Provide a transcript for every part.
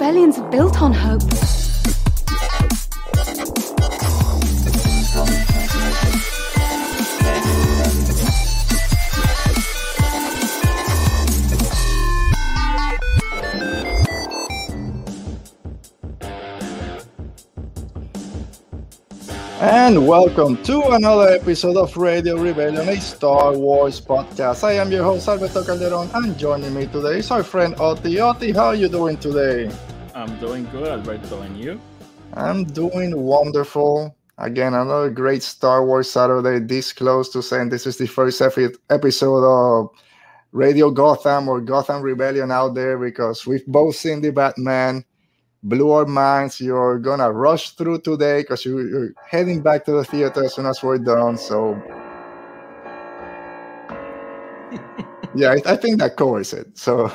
rebellions are built on hope. And welcome to another episode of Radio Rebellion, a Star Wars podcast. I am your host, Alberto Calderon, and joining me today is our friend Oti. Oti, how are you doing today? I'm doing good, Alberto, and you? I'm doing wonderful. Again, another great Star Wars Saturday, this close to saying this is the first episode of Radio Gotham or Gotham Rebellion out there because we've both seen the Batman blew our minds. You're gonna rush through today because you, are heading back to the theater as soon as we're done. So, yeah, I, I, think that covers it. So,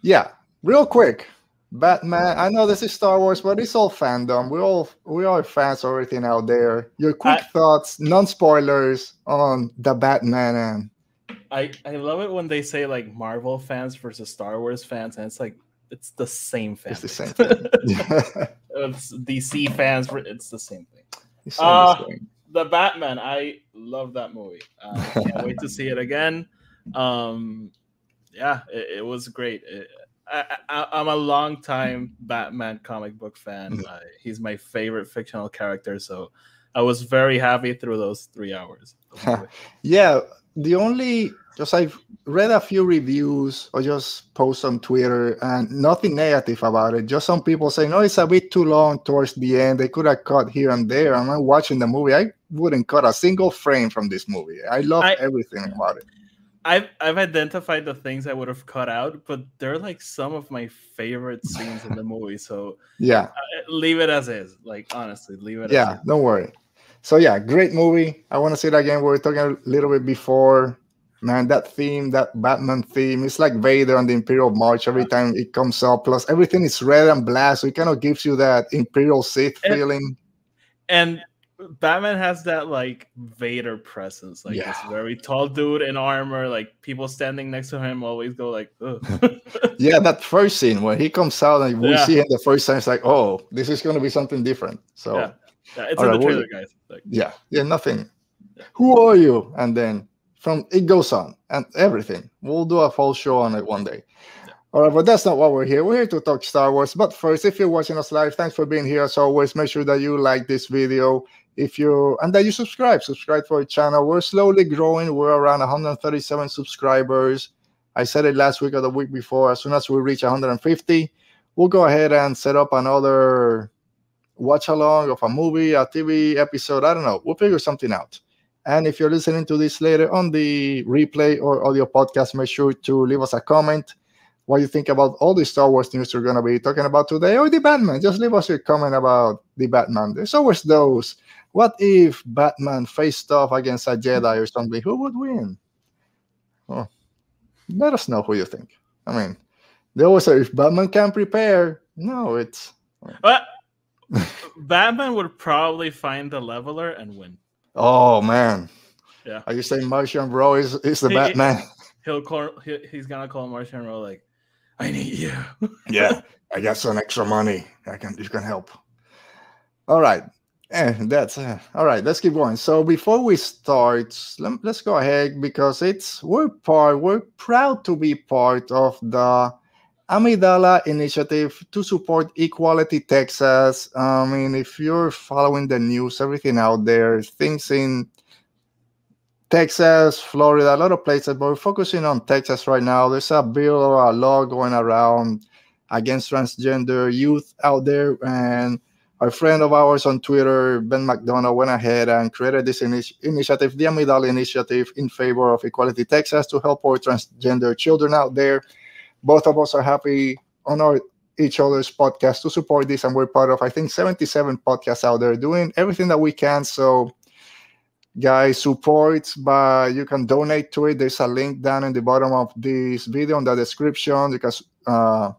yeah, real quick, Batman. I know this is Star Wars, but it's all fandom. We all we are fans of everything out there. Your quick I, thoughts, non spoilers on the Batman and. I, I love it when they say like Marvel fans versus Star Wars fans, and it's like it's the same thing. It's the same thing. it's DC fans. It's the same thing. Uh, the Batman. I love that movie. Uh, can't wait to see it again. Um, yeah, it, it was great. It, I, am a long time Batman comic book fan. Mm. Uh, he's my favorite fictional character, so I was very happy through those three hours. yeah, the only just I've read a few reviews or just posts on Twitter and nothing negative about it. Just some people saying, "Oh, it's a bit too long towards the end. They could have cut here and there." I'm watching the movie. I wouldn't cut a single frame from this movie. I love I, everything about it. I've I've identified the things I would have cut out, but they're like some of my favorite scenes in the movie. So yeah, uh, leave it as is. Like honestly, leave it. Yeah, don't worry. So yeah, great movie. I want to see it again. We were talking a little bit before man, that theme, that Batman theme, it's like Vader on the Imperial March every time it comes up. Plus, everything is red and black, so it kind of gives you that Imperial Sith and, feeling. And Batman has that like Vader presence, like yeah. this very tall dude in armor. Like people standing next to him always go like, yeah, that first scene when he comes out and we yeah. see him the first time, it's like, oh, this is going to be something different. So, yeah, yeah it's in right, the trailer, guys. Like, yeah, yeah, nothing. Who are you? And then from it goes on and everything. We'll do a full show on it one day. All right, but that's not what we're here. We're here to talk Star Wars. But first, if you're watching us live, thanks for being here. As always, make sure that you like this video. If you and that you subscribe, subscribe to our channel. We're slowly growing. We're around 137 subscribers. I said it last week or the week before. As soon as we reach 150, we'll go ahead and set up another watch along of a movie, a TV episode. I don't know. We'll figure something out. And if you're listening to this later on the replay or audio podcast, make sure to leave us a comment what you think about all the Star Wars news we're going to be talking about today or the Batman. Just leave us a comment about the Batman. There's always those. What if Batman faced off against a Jedi or something? Who would win? Oh, let us know who you think. I mean, they always say if Batman can prepare, no, it's. Well, Batman would probably find the leveler and win. Oh man. Yeah. Are you saying Marchion Ro is, is the he, Batman? He'll call he, he's gonna call Marchion Ro like, I need you. yeah, I got some extra money. I can you can help. All right. And that's uh, all right. Let's keep going. So before we start, let, let's go ahead because it's we're part. We're proud to be part of the Amidala initiative to support Equality Texas. I mean, if you're following the news, everything out there, things in Texas, Florida, a lot of places, but we're focusing on Texas right now. There's a bill or a law going around against transgender youth out there. And a friend of ours on Twitter, Ben McDonough, went ahead and created this initi- initiative, the Amidala Initiative, in favor of Equality Texas to help our transgender children out there. Both of us are happy on our each other's podcast to support this and we're part of i think 77 podcasts out there doing everything that we can. So guys support but you can donate to it. There's a link down in the bottom of this video in the description. You can uh,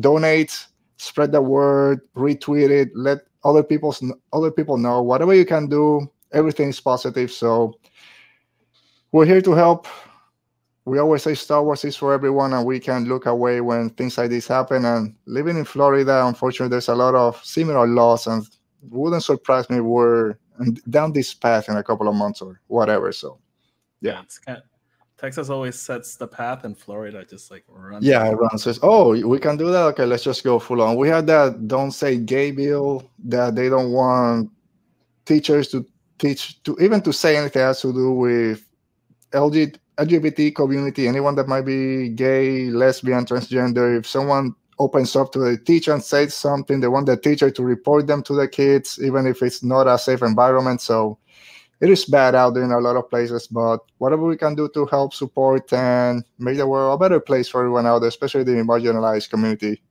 donate spread the word retweet it let other people other people know. Whatever you can do everything is positive. So we're here to help. We always say Star Wars is for everyone, and we can look away when things like this happen. And living in Florida, unfortunately, there's a lot of similar laws, and wouldn't surprise me we're down this path in a couple of months or whatever. So, yeah, yeah Texas always sets the path, and Florida just like runs. Yeah, it runs. Says, oh, we can do that. Okay, let's just go full on. We had that don't say gay bill that they don't want teachers to teach to even to say anything has to do with LG, LGBT community, anyone that might be gay, lesbian, transgender. If someone opens up to the teacher and says something, they want the teacher to report them to the kids, even if it's not a safe environment. So it is bad out there in a lot of places, but whatever we can do to help support and make the world a better place for everyone out there, especially the marginalized community,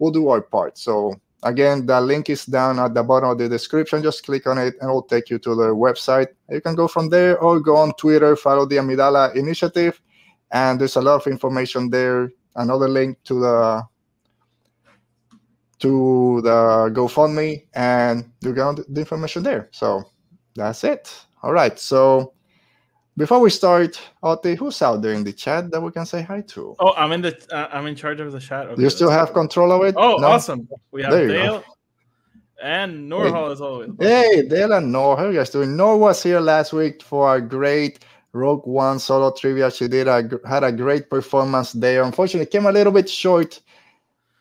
we'll do our part. So again, the link is down at the bottom of the description. Just click on it and it'll take you to their website. You can go from there or go on Twitter, follow the Amidala initiative, and there's a lot of information there. Another link to the to the GoFundMe, and you get the information there. So that's it. All right. So before we start, Oti, who's out there in the chat that we can say hi to? Oh, I'm in the. Uh, I'm in charge of the chat. Okay, you still have control of it? Oh, no? awesome! We have Dale and Norhal hey. as always. Hey, Dale and Nor, how are you guys doing? Nor was here last week for a great Rogue One solo trivia. She did a had a great performance there. Unfortunately, came a little bit short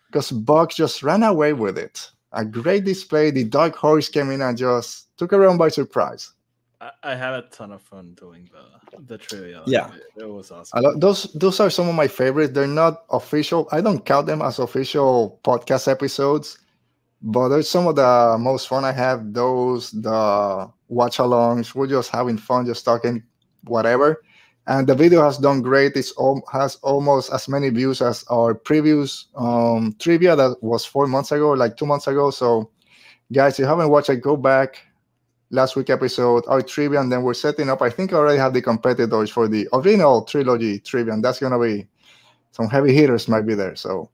because Bugs just ran away with it. A great display. The Dark Horse came in and just took everyone by surprise. I, I had a ton of fun doing the the trivia. Yeah, it, it was awesome. those those are some of my favorites. They're not official. I don't count them as official podcast episodes, but they're some of the most fun I have. Those the watch alongs. We're just having fun, just talking, whatever. And the video has done great. It's all, has almost as many views as our previous um, trivia that was four months ago, like two months ago. So, guys, if you haven't watched it, go back, last week episode, our trivia, and then we're setting up. I think I already have the competitors for the original trilogy trivia, and that's gonna be some heavy hitters might be there. So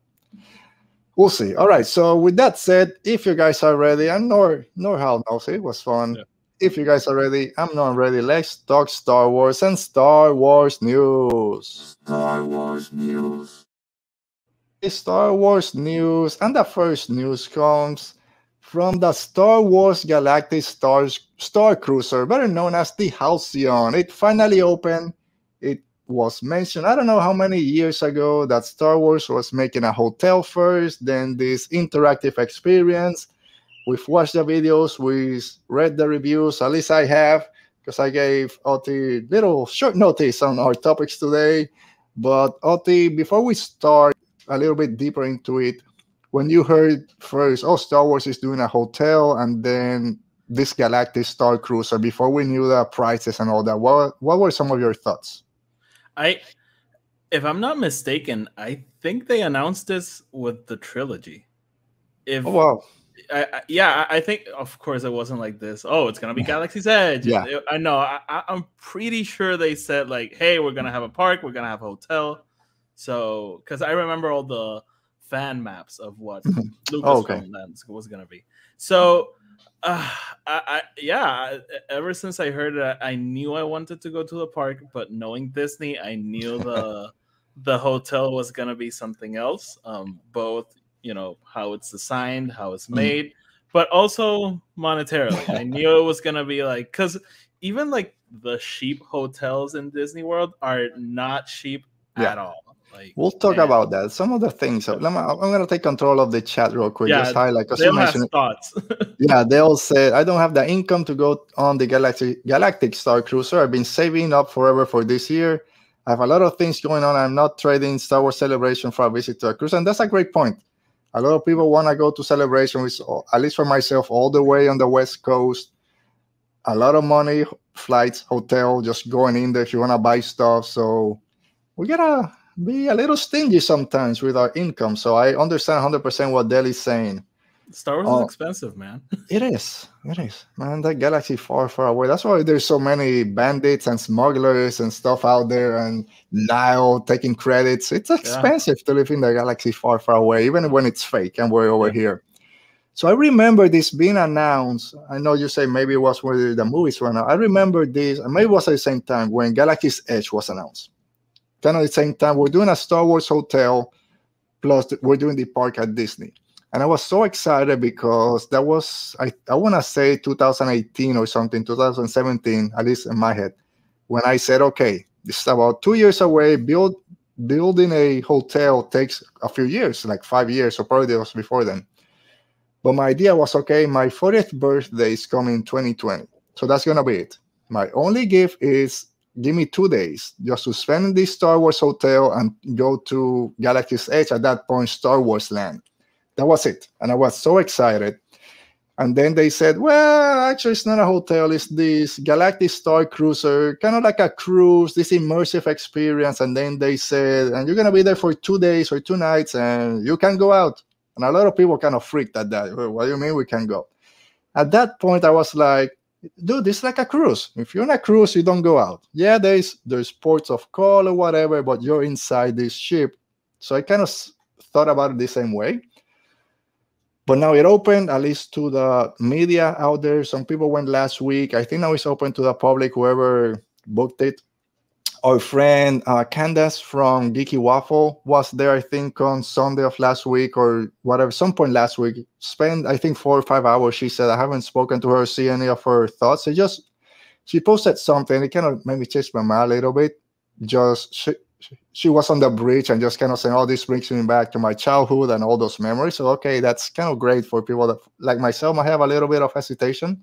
we'll see. All right. So with that said, if you guys are ready, and nor nor how knows it was fun. Yeah. If you guys are ready, I'm not ready. Let's talk Star Wars and Star Wars news. Star Wars news. Star Wars news, and the first news comes from the Star Wars Galactic Stars Star Cruiser, better known as the Halcyon. It finally opened. It was mentioned, I don't know how many years ago, that Star Wars was making a hotel first, then this interactive experience. We've watched the videos, we've read the reviews, at least I have, because I gave Oti little short notice on our topics today. But Oti, before we start a little bit deeper into it, when you heard first, oh, Star Wars is doing a hotel, and then this Galactic Star Cruiser, before we knew the prices and all that, what what were some of your thoughts? I, if I'm not mistaken, I think they announced this with the trilogy. If oh, wow. I, I, yeah, I think of course it wasn't like this. Oh, it's gonna be Galaxy's Edge. Yeah, I know. I, I'm pretty sure they said like, "Hey, we're gonna have a park. We're gonna have a hotel." So, because I remember all the fan maps of what Lucasfilm oh, okay. was going to be. So, uh, I, I, yeah, ever since I heard it, I knew I wanted to go to the park, but knowing Disney, I knew the the hotel was going to be something else. Um, both, you know, how it's designed, how it's mm-hmm. made, mm. but also monetarily. I knew it was going to be like cuz even like the cheap hotels in Disney World are not cheap yeah. at all. Like, we'll talk man. about that. Some of the things. Me, I'm gonna take control of the chat real quick. Yeah, just highlight because you mentioned. Thoughts. yeah, they all said I don't have the income to go on the Galactic Galactic Star Cruiser. I've been saving up forever for this year. I have a lot of things going on. I'm not trading Star Wars Celebration for a visit to a cruise, and that's a great point. A lot of people want to go to Celebration, which, at least for myself, all the way on the West Coast. A lot of money, flights, hotel, just going in there if you want to buy stuff. So we gotta be a little stingy sometimes with our income. So I understand 100% what Deli's saying. Star Wars uh, is expensive, man. it is. It is. Man, that galaxy far, far away. That's why there's so many bandits and smugglers and stuff out there and Nile taking credits. It's expensive yeah. to live in the galaxy far, far away, even when it's fake and we're over yeah. here. So I remember this being announced. I know you say maybe it was when the movies were announced. I remember this, and maybe it was at the same time when Galaxy's Edge was announced kind of the same time. We're doing a Star Wars hotel, plus we're doing the park at Disney. And I was so excited because that was, I, I want to say 2018 or something, 2017, at least in my head, when I said, okay, this is about two years away. Build building a hotel takes a few years, like five years, or probably it was before then. But my idea was okay, my 40th birthday is coming 2020. So that's gonna be it. My only gift is give me two days just to spend in this Star Wars hotel and go to Galaxy's Edge at that point, Star Wars land. That was it. And I was so excited. And then they said, well, actually, it's not a hotel. It's this Galactic Star Cruiser, kind of like a cruise, this immersive experience. And then they said, and you're going to be there for two days or two nights and you can go out. And a lot of people kind of freaked at that. What do you mean we can go? At that point, I was like, dude, it's like a cruise. If you're on a cruise, you don't go out. Yeah, there's there's ports of call or whatever, but you're inside this ship. So I kind of thought about it the same way. But now it opened at least to the media out there. Some people went last week. I think now it's open to the public, whoever booked it. Our friend uh, Candace from Geeky Waffle was there, I think, on Sunday of last week or whatever, some point last week. Spent, I think, four or five hours. She said, I haven't spoken to her, see any of her thoughts. She just, she posted something. It kind of made me change my mind a little bit. Just, she, she was on the bridge and just kind of saying, "Oh, this brings me back to my childhood and all those memories." So, okay, that's kind of great for people that, like myself, I have a little bit of hesitation.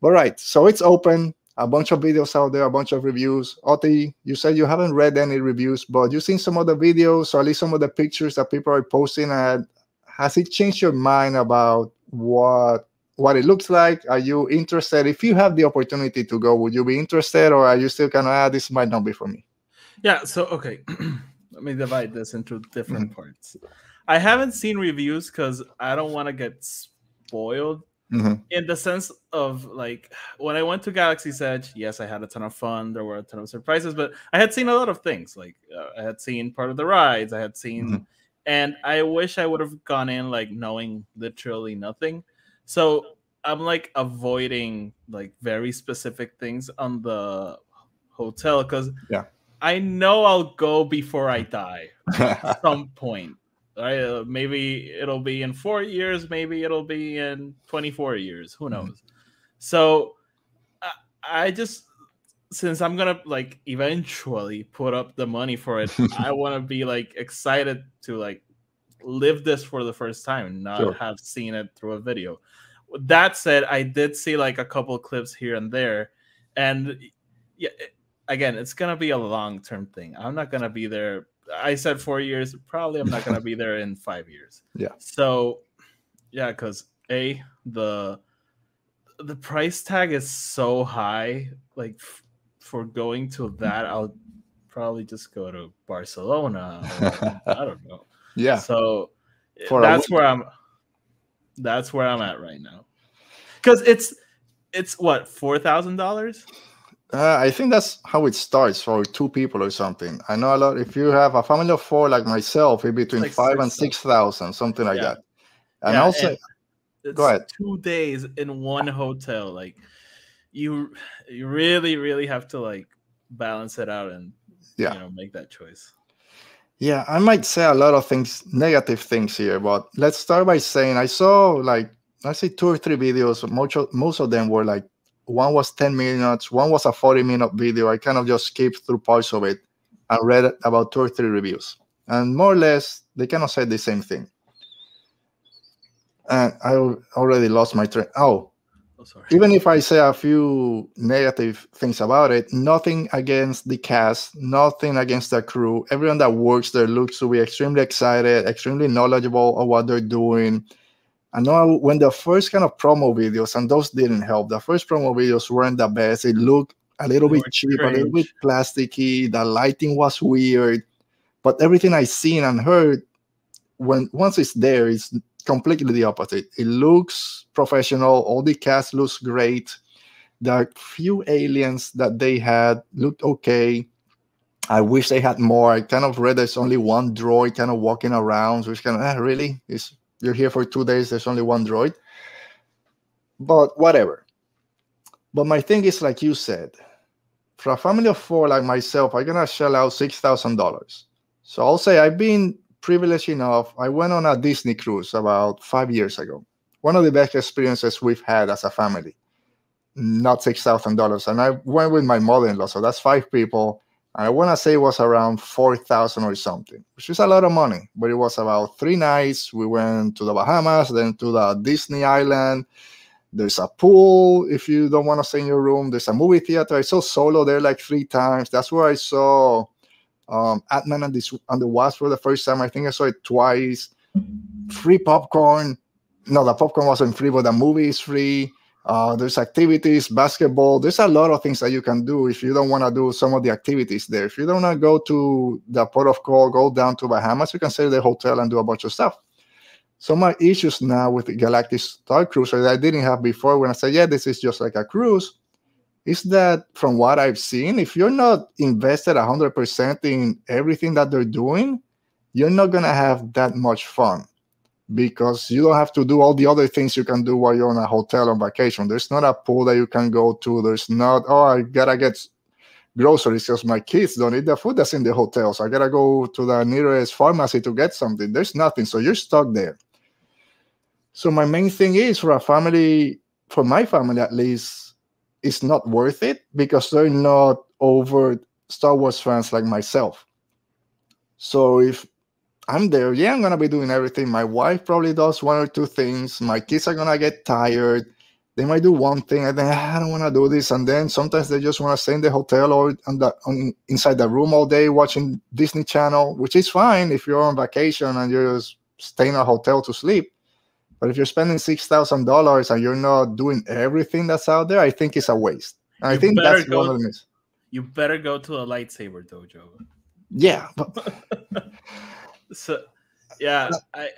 But right, so it's open. A bunch of videos out there, a bunch of reviews. Oti, you said you haven't read any reviews, but you've seen some of the videos or at least some of the pictures that people are posting. And has it changed your mind about what what it looks like? Are you interested? If you have the opportunity to go, would you be interested, or are you still kind of, ah, this might not be for me? Yeah, so okay. Let me divide this into different mm-hmm. parts. I haven't seen reviews because I don't want to get spoiled mm-hmm. in the sense of like when I went to Galaxy's Edge, yes, I had a ton of fun. There were a ton of surprises, but I had seen a lot of things. Like uh, I had seen part of the rides, I had seen, mm-hmm. and I wish I would have gone in like knowing literally nothing. So I'm like avoiding like very specific things on the hotel because yeah I know I'll go before I die at some point. Right? Uh, maybe it'll be in four years. Maybe it'll be in 24 years. Who mm-hmm. knows? Mm-hmm. So I, I just, since I'm gonna like eventually put up the money for it, I want to be like excited to like live this for the first time, not sure. have seen it through a video. That said, I did see like a couple clips here and there, and yeah, again, it's gonna be a long term thing. I'm not gonna be there. I said four years. Probably, I'm not gonna be there in five years. Yeah. So, yeah, because a the the price tag is so high. Like f- for going to that, I'll probably just go to Barcelona. Or, I don't know. Yeah. So for that's where I'm. That's where I'm at right now. Because it's it's what four thousand dollars uh, I think that's how it starts for two people or something. I know a lot. If you have a family of four, like myself, it's between like five and six thousand, something like yeah. that. And yeah, also, and go ahead. Two days in one hotel, like you, you really, really have to like balance it out and yeah, you know, make that choice. Yeah, I might say a lot of things, negative things here, but let's start by saying I saw like I see two or three videos. Most of, most of them were like one was 10 minutes, one was a 40 minute video. I kind of just skipped through parts of it and read about two or three reviews. And more or less, they kind of said the same thing. And I already lost my train. Oh, oh sorry. even if I say a few negative things about it, nothing against the cast, nothing against the crew. Everyone that works there looks to be extremely excited, extremely knowledgeable of what they're doing I know when the first kind of promo videos, and those didn't help. The first promo videos weren't the best. It looked a little bit cheap, strange. a little bit plasticky. The lighting was weird, but everything I seen and heard, when once it's there, it's completely the opposite. It looks professional. All the cast looks great. The few aliens that they had looked okay. I wish they had more. I kind of read there's only one droid kind of walking around, which kind of eh, really is you're here for two days, there's only one droid. But whatever. But my thing is, like you said, for a family of four like myself, I'm gonna shell out six thousand dollars. So I'll say I've been privileged enough. I went on a Disney cruise about five years ago. One of the best experiences we've had as a family. Not six thousand dollars, and I went with my mother-in-law, so that's five people. I want to say it was around 4,000 or something, which is a lot of money, but it was about three nights. We went to the Bahamas, then to the Disney Island. There's a pool if you don't want to stay in your room. There's a movie theater. I saw Solo there like three times. That's where I saw um, Ant-Man and, this, and the Wasp for the first time. I think I saw it twice. Free popcorn. No, the popcorn wasn't free, but the movie is free. Uh, there's activities, basketball. There's a lot of things that you can do if you don't want to do some of the activities there. If you don't want to go to the port of call, go down to Bahamas, you can stay at the hotel and do a bunch of stuff. So my issues now with the Galactic Star Cruiser that I didn't have before when I said, yeah, this is just like a cruise, is that from what I've seen, if you're not invested 100% in everything that they're doing, you're not going to have that much fun because you don't have to do all the other things you can do while you're on a hotel on vacation. There's not a pool that you can go to. There's not, oh, I gotta get groceries because my kids don't eat the food that's in the hotel. So I gotta go to the nearest pharmacy to get something. There's nothing. So you're stuck there. So my main thing is for a family, for my family at least, it's not worth it because they're not over Star Wars fans like myself. So if I'm there. Yeah, I'm gonna be doing everything. My wife probably does one or two things. My kids are gonna get tired. They might do one thing and then ah, I don't want to do this, and then sometimes they just want to stay in the hotel or on the on, inside the room all day watching Disney Channel, which is fine if you're on vacation and you're just staying in a hotel to sleep. But if you're spending six thousand dollars and you're not doing everything that's out there, I think it's a waste. And I think that's one of the You better go to a lightsaber dojo. Yeah, but so yeah, I.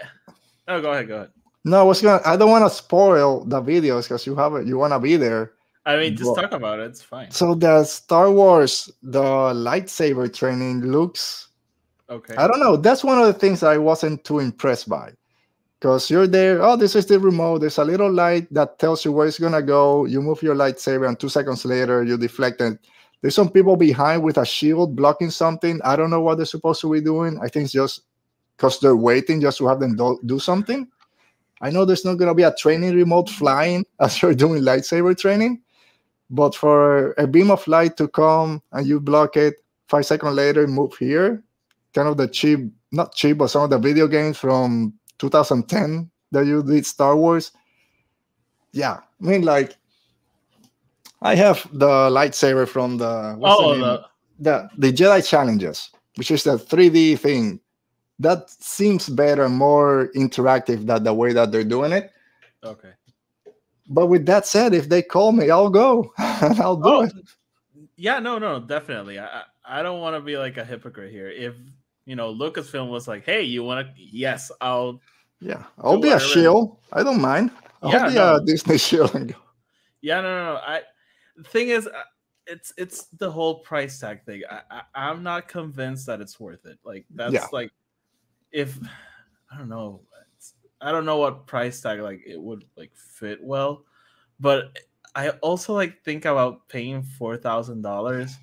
Oh, go ahead. Go ahead. No, I was gonna. I don't want to spoil the videos because you have it. You want to be there. I mean, just but, talk about it. It's fine. So the Star Wars, the lightsaber training looks. Okay. I don't know. That's one of the things I wasn't too impressed by, because you're there. Oh, this is the remote. There's a little light that tells you where it's gonna go. You move your lightsaber, and two seconds later, you deflect it. There's some people behind with a shield blocking something. I don't know what they're supposed to be doing. I think it's just because they're waiting just to have them do, do something. I know there's not going to be a training remote flying as you're doing lightsaber training, but for a beam of light to come and you block it, five seconds later, move here, kind of the cheap, not cheap, but some of the video games from 2010 that you did Star Wars. Yeah, I mean, like, I have the lightsaber from the oh the, the the Jedi Challenges, which is the 3D thing that seems better, more interactive than the way that they're doing it. Okay. But with that said, if they call me, I'll go and I'll do oh, it. Yeah, no, no, definitely. I I don't want to be like a hypocrite here. If you know Lucasfilm was like, "Hey, you want to?" Yes, I'll. Yeah, I'll be a shill. I don't mind. I'll yeah, be no. a Disney shill and go. Yeah, no, no, no. I. The thing is, uh, it's it's the whole price tag thing. I, I am not convinced that it's worth it. Like that's yeah. like if I don't know, I don't know what price tag like it would like fit well, but I also like think about paying four thousand dollars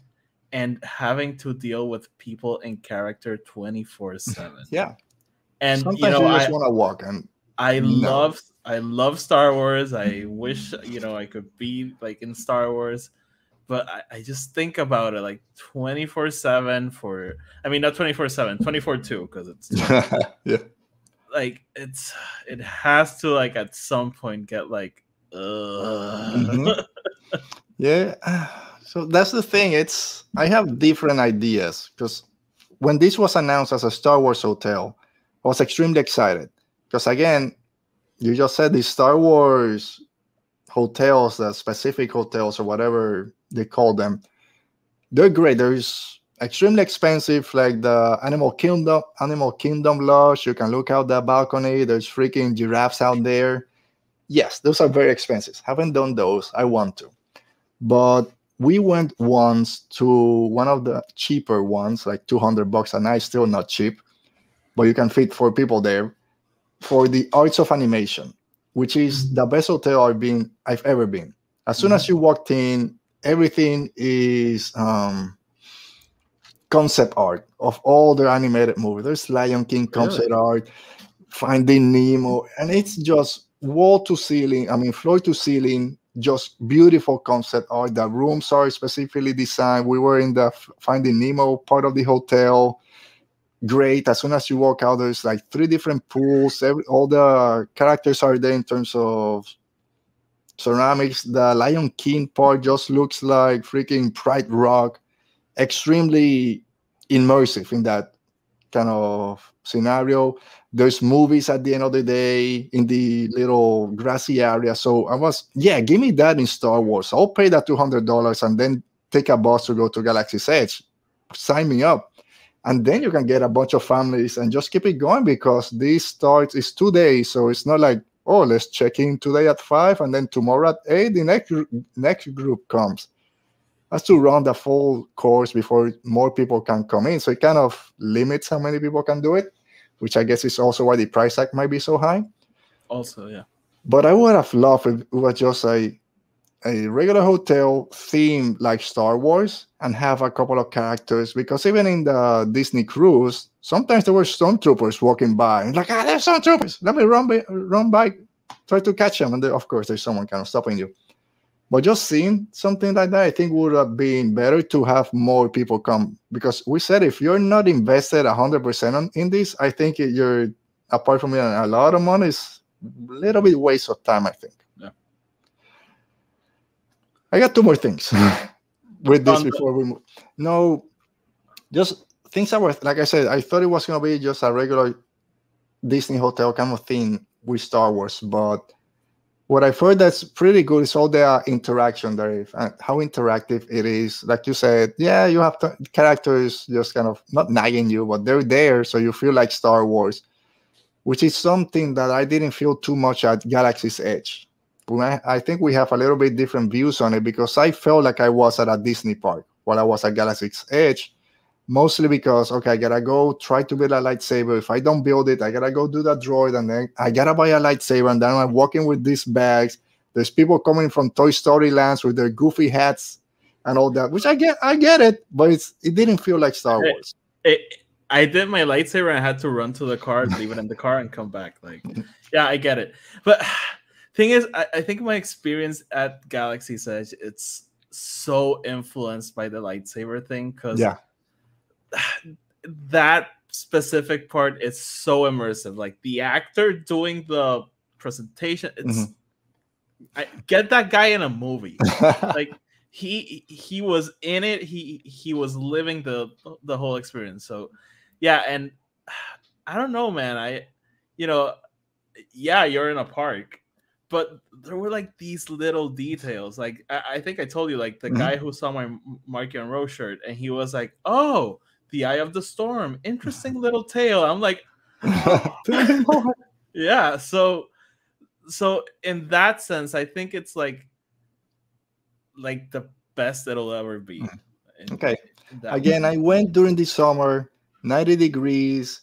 and having to deal with people in character twenty four seven. Yeah, and Sometimes you know you just I want to walk and I no. love I love Star Wars. I wish you know I could be like in Star Wars but I, I, just think about it like 24 7 for i mean not 24 7 24 2 because it's yeah. like it's it has to like at some point get like mm-hmm. yeah so that's the thing it's i have different ideas because when this was announced as a star wars hotel i was extremely excited because again you just said the star wars hotels the specific hotels or whatever they call them. They're great. There's extremely expensive, like the Animal Kingdom, Animal Kingdom Lodge. You can look out the balcony. There's freaking giraffes out there. Yes, those are very expensive. Haven't done those. I want to, but we went once to one of the cheaper ones, like 200 bucks a night. Still not cheap, but you can fit four people there for the Arts of Animation, which is the best hotel I've been I've ever been. As soon as mm-hmm. you walked in, everything is um, concept art of all the animated movies. There's Lion King concept really? art, Finding Nemo, and it's just wall to ceiling. I mean, floor to ceiling, just beautiful concept art. The rooms are specifically designed. We were in the Finding Nemo part of the hotel. Great. As soon as you walk out, there's like three different pools. Every, all the characters are there in terms of ceramics. The Lion King part just looks like freaking Pride Rock. Extremely immersive in that kind of scenario. There's movies at the end of the day in the little grassy area. So I was, yeah, give me that in Star Wars. I'll pay that $200 and then take a bus to go to Galaxy's Edge. Sign me up. And then you can get a bunch of families and just keep it going because this starts, is two days. So it's not like, oh, let's check in today at five and then tomorrow at eight, the next, next group comes has to run the full course before more people can come in. So it kind of limits how many people can do it, which I guess is also why the price tag might be so high. Also, yeah. But I would have loved if it was just a a regular hotel theme like Star Wars and have a couple of characters because even in the Disney cruise, sometimes there were stormtroopers walking by and like, ah, there's stormtroopers. Let me run by, run by, try to catch them. And then, of course, there's someone kind of stopping you. But just seeing something like that, I think would have been better to have more people come because we said if you're not invested 100% in this, I think you're, apart from a lot of money, is a little bit waste of time, I think. I got two more things with this before we move. No, just things that were, like I said, I thought it was going to be just a regular Disney hotel kind of thing with Star Wars, but what I've heard that's pretty good is all the interaction there, and how interactive it is. Like you said, yeah, you have to, characters just kind of not nagging you, but they're there, so you feel like Star Wars, which is something that I didn't feel too much at Galaxy's Edge. I think we have a little bit different views on it because I felt like I was at a Disney park while I was at Galaxy's Edge, mostly because okay, I gotta go try to build a lightsaber. If I don't build it, I gotta go do that droid, and then I gotta buy a lightsaber, and then I'm walking with these bags. There's people coming from Toy Story lands with their goofy hats and all that, which I get, I get it, but it's it didn't feel like Star Wars. It, it, I did my lightsaber and I had to run to the car, leave it in the car, and come back. Like, yeah, I get it. But thing is, I, I think my experience at Galaxy's Edge, it's so influenced by the lightsaber thing because yeah that specific part is so immersive. Like the actor doing the presentation, it's mm-hmm. I get that guy in a movie. like he he was in it. He he was living the the whole experience. So yeah, and I don't know, man. I you know, yeah, you're in a park, but there were like these little details. Like I, I think I told you, like the mm-hmm. guy who saw my Marky and Rose shirt, and he was like, "Oh, the Eye of the Storm. Interesting little tale. I'm like, yeah. So, so in that sense, I think it's like, like the best it'll ever be. Hmm. okay. Again, I went during the summer, 90 degrees.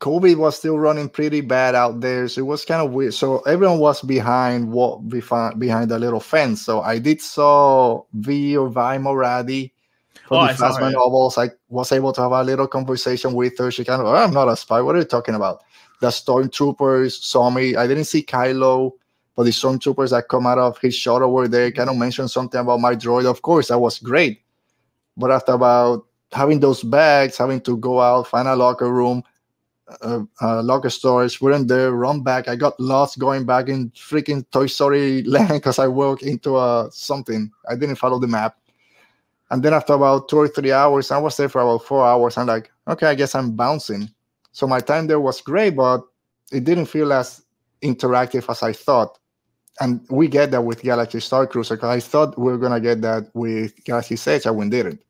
COVID was still running pretty bad out there, so it was kind of weird. So everyone was behind what behind the little fence. So I did saw V or Vi Moradi for oh, the Phasma novels. I was able to have a little conversation with her. She kind of, oh, I'm not a spy. What are you talking about? The stormtroopers saw me. I didn't see Kylo, but the stormtroopers that come out of his shuttle were there. Kind of mentioned something about my droid. Of course, that was great. But after about having those bags, having to go out, find a locker room, uh, uh, locker storage, in there, run back. I got lost going back in freaking Toy Story land because I walked into a something. I didn't follow the map and then after about two or three hours, I was there for about four hours. I'm like, okay, I guess I'm bouncing. So my time there was great, but it didn't feel as interactive as I thought. And we get that with Galaxy Star Cruiser because I thought we were gonna get that with Galaxy Edge, and we didn't.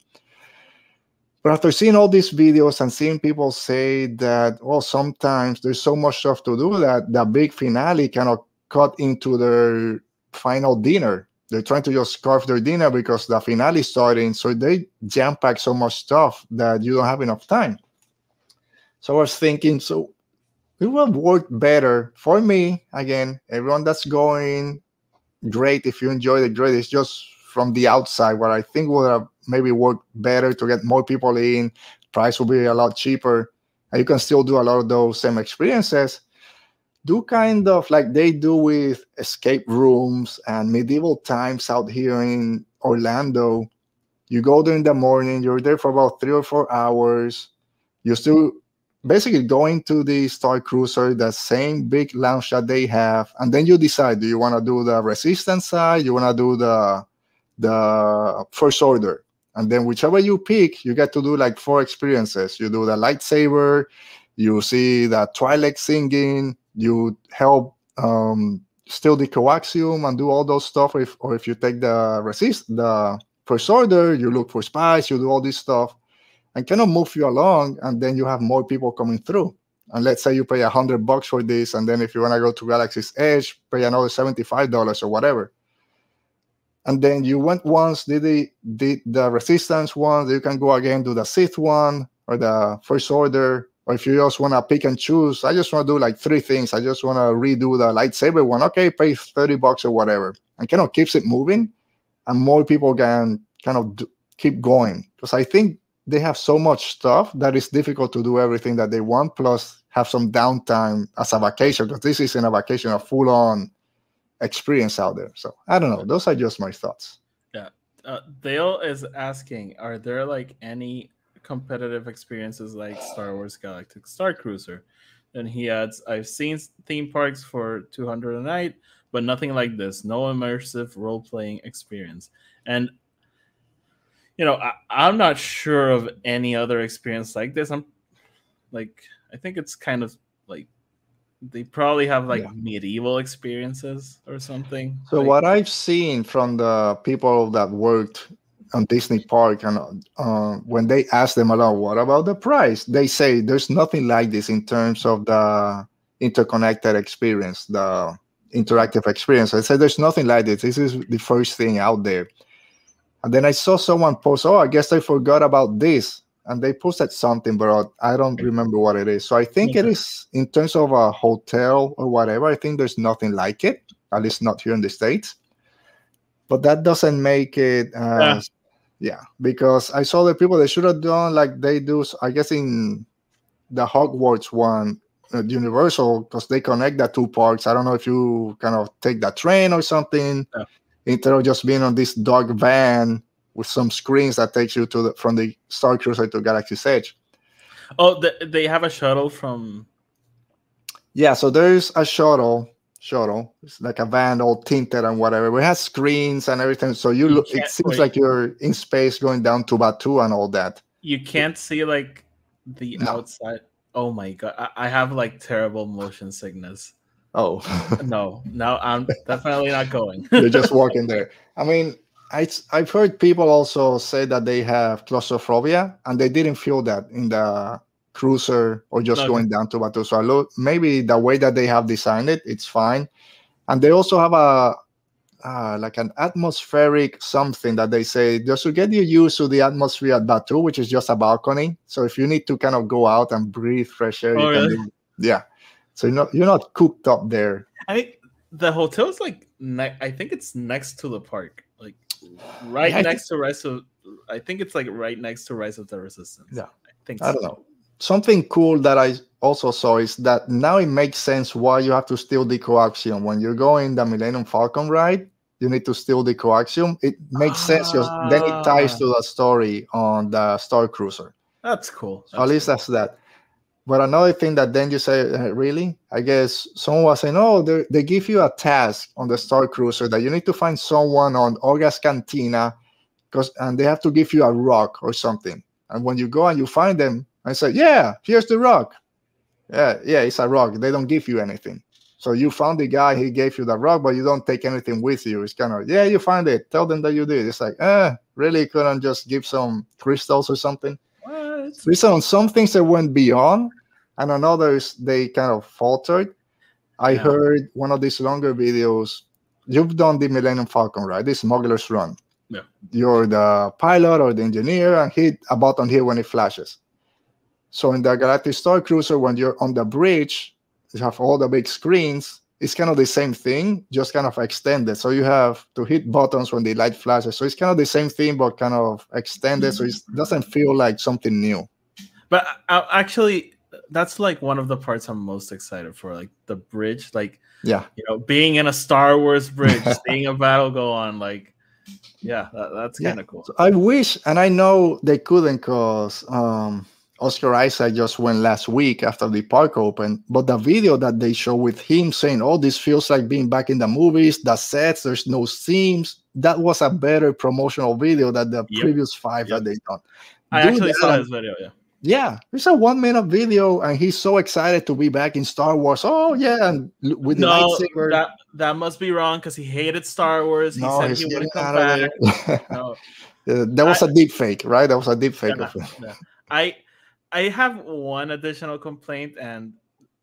But after seeing all these videos and seeing people say that, well, sometimes there's so much stuff to do that the big finale of cut into their final dinner they're trying to just carve their dinner because the finale is starting. So they jam pack so much stuff that you don't have enough time. So I was thinking, so it will work better for me. Again, everyone that's going, great. If you enjoy the great, it's just from the outside, what I think would have maybe worked better to get more people in. Price will be a lot cheaper, and you can still do a lot of those same experiences. Do kind of like they do with escape rooms and medieval times out here in Orlando. You go there in the morning, you're there for about three or four hours. You still basically going to the Star Cruiser, the same big lounge that they have, and then you decide: do you want to do the Resistance side? You want to do the the First Order? And then whichever you pick, you get to do like four experiences. You do the lightsaber, you see the Twi'lek singing, you help um, steal the coaxium and do all those stuff. If or if you take the resist the First Order, you look for spies, you do all this stuff and kind of move you along and then you have more people coming through and let's say you pay a hundred bucks for this and then if you want to go to galaxy's edge pay another $75 or whatever and then you went once did the did the resistance one you can go again do the sith one or the first order or if you just want to pick and choose i just want to do like three things. I just want to redo the lightsaber one. Okay pay 30 bucks or whatever. And kind of keeps it moving and more people can kind of do, keep going. Because i think they have so much stuff that it's difficult to do everything that they want plus have some downtime as a vacation because this isn't a vacation a full-on experience out there. So i don't know. Those are just my thoughts. Yeah. Uh, dale is asking are there like any competitive experiences like star wars galactic star cruiser? And he adds i've seen theme parks for 200 a night but nothing like this. No immersive role-playing experience. And you know, I, am not sure of any other experience like this. I'm like, I think it's kind of like they probably have like yeah. medieval experiences or something. So like, what I've seen from the people that worked on Disney Park and uh, when they ask them about what about the price, they say there's nothing like this in terms of the interconnected experience, the interactive experience. I said there's nothing like this. This is the first thing out there. And then I saw someone post, oh, I guess I forgot about this. And they posted something, but I don't remember what it is. So I think it is, in terms of a hotel or whatever, I think there's nothing like it, at least not here in the States. But that doesn't make it, uh, yeah. yeah, because I saw the people, they should have done like they do, I guess, in the Hogwarts one, uh, Universal, because they connect the two parks. I don't know if you kind of take that train or something. Yeah instead of just being on this dark van with some screens that takes you to the from the Star Cruiser to Galaxy's Edge. Oh, the, they have a shuttle from. Yeah, so there's a shuttle. Shuttle. It's like a van, all tinted and whatever. It has screens and everything, so you look. It seems wait. like you're in space going down to Batuu and all that. You can't see like the no. outside. Oh my god, I, I have like terrible motion sickness. Oh no, no, I'm definitely not going. You're just walking there. I mean, I, I've heard people also say that they have claustrophobia and they didn't feel that in the cruiser or just going down to I look, maybe the way that they have designed it, it's fine. And they also have a uh, like an atmospheric something that they say just to get you used to the atmosphere at Batuu, which is just a balcony. So if you need to kind of go out and breathe fresh air, oh, really? do, yeah. So you're not you're not cooked up there. I think the hotel's like ne- I think it's next to the park, right yeah, next think, to Rise of. I think it's like right next to Rise of the Resistance. Yeah, I think. I don't know. Something cool that I also saw is that now it makes sense why you have to steal the coaxium when you're going the Millennium Falcon ride. You need to steal the coaxium. It makes ah. sense. Then it ties to the story on the Star Cruiser. That's cool. That's at least cool. that's that. But another thing that then you say, really? I guess someone was saying, oh, they give you a task on the Star Cruiser that you need to find someone on Oga's Cantina, because and they have to give you a rock or something. And when you go and you find them, I say, yeah, here's the rock. Yeah, yeah, it's a rock. They don't give you anything. So you found the guy, he gave you the rock, but you don't take anything with you. It's kind of, yeah, you find it. Tell them that you did. It's like, eh, really couldn't just give some crystals or something. Listen, on some things that went beyond, and on others they kind of faltered. I yeah. heard one of these longer videos. You've done the Millennium Falcon, right? This smuggler's run. Yeah. You're the pilot or the engineer and hit a button here when it flashes. So in the Galactic Star Cruiser, when you're on the bridge, you have all the big screens. It's kind of the same thing, just kind of extended. So you have to hit buttons when the light flashes. So it's kind of the same thing, but kind of extended. So it doesn't feel like something new. But uh, actually, that's like one of the parts I'm most excited for, like the bridge. Like, yeah, you know, being in a Star Wars bridge, seeing a battle go on, like, yeah, that, that's kind of yeah. cool. So I wish, and I know they couldn't, cause um, Oscar Isaac just went last week after the park opened, but the video that they show with him saying, "Oh, this feels like being back in the movies." The sets, there's no seams. That was a better promotional video than the yep. previous five yep. that they done. I Do actually saw uh, his video. Yeah. Yeah, it's a one minute video, and he's so excited to be back in Star Wars. Oh yeah, and with the no, lightsaber. That that must be wrong because he hated Star Wars. He no, said he wouldn't come back. no. yeah, that was I, a deep fake, right? That was a deep fake. Yeah, I I have one additional complaint, and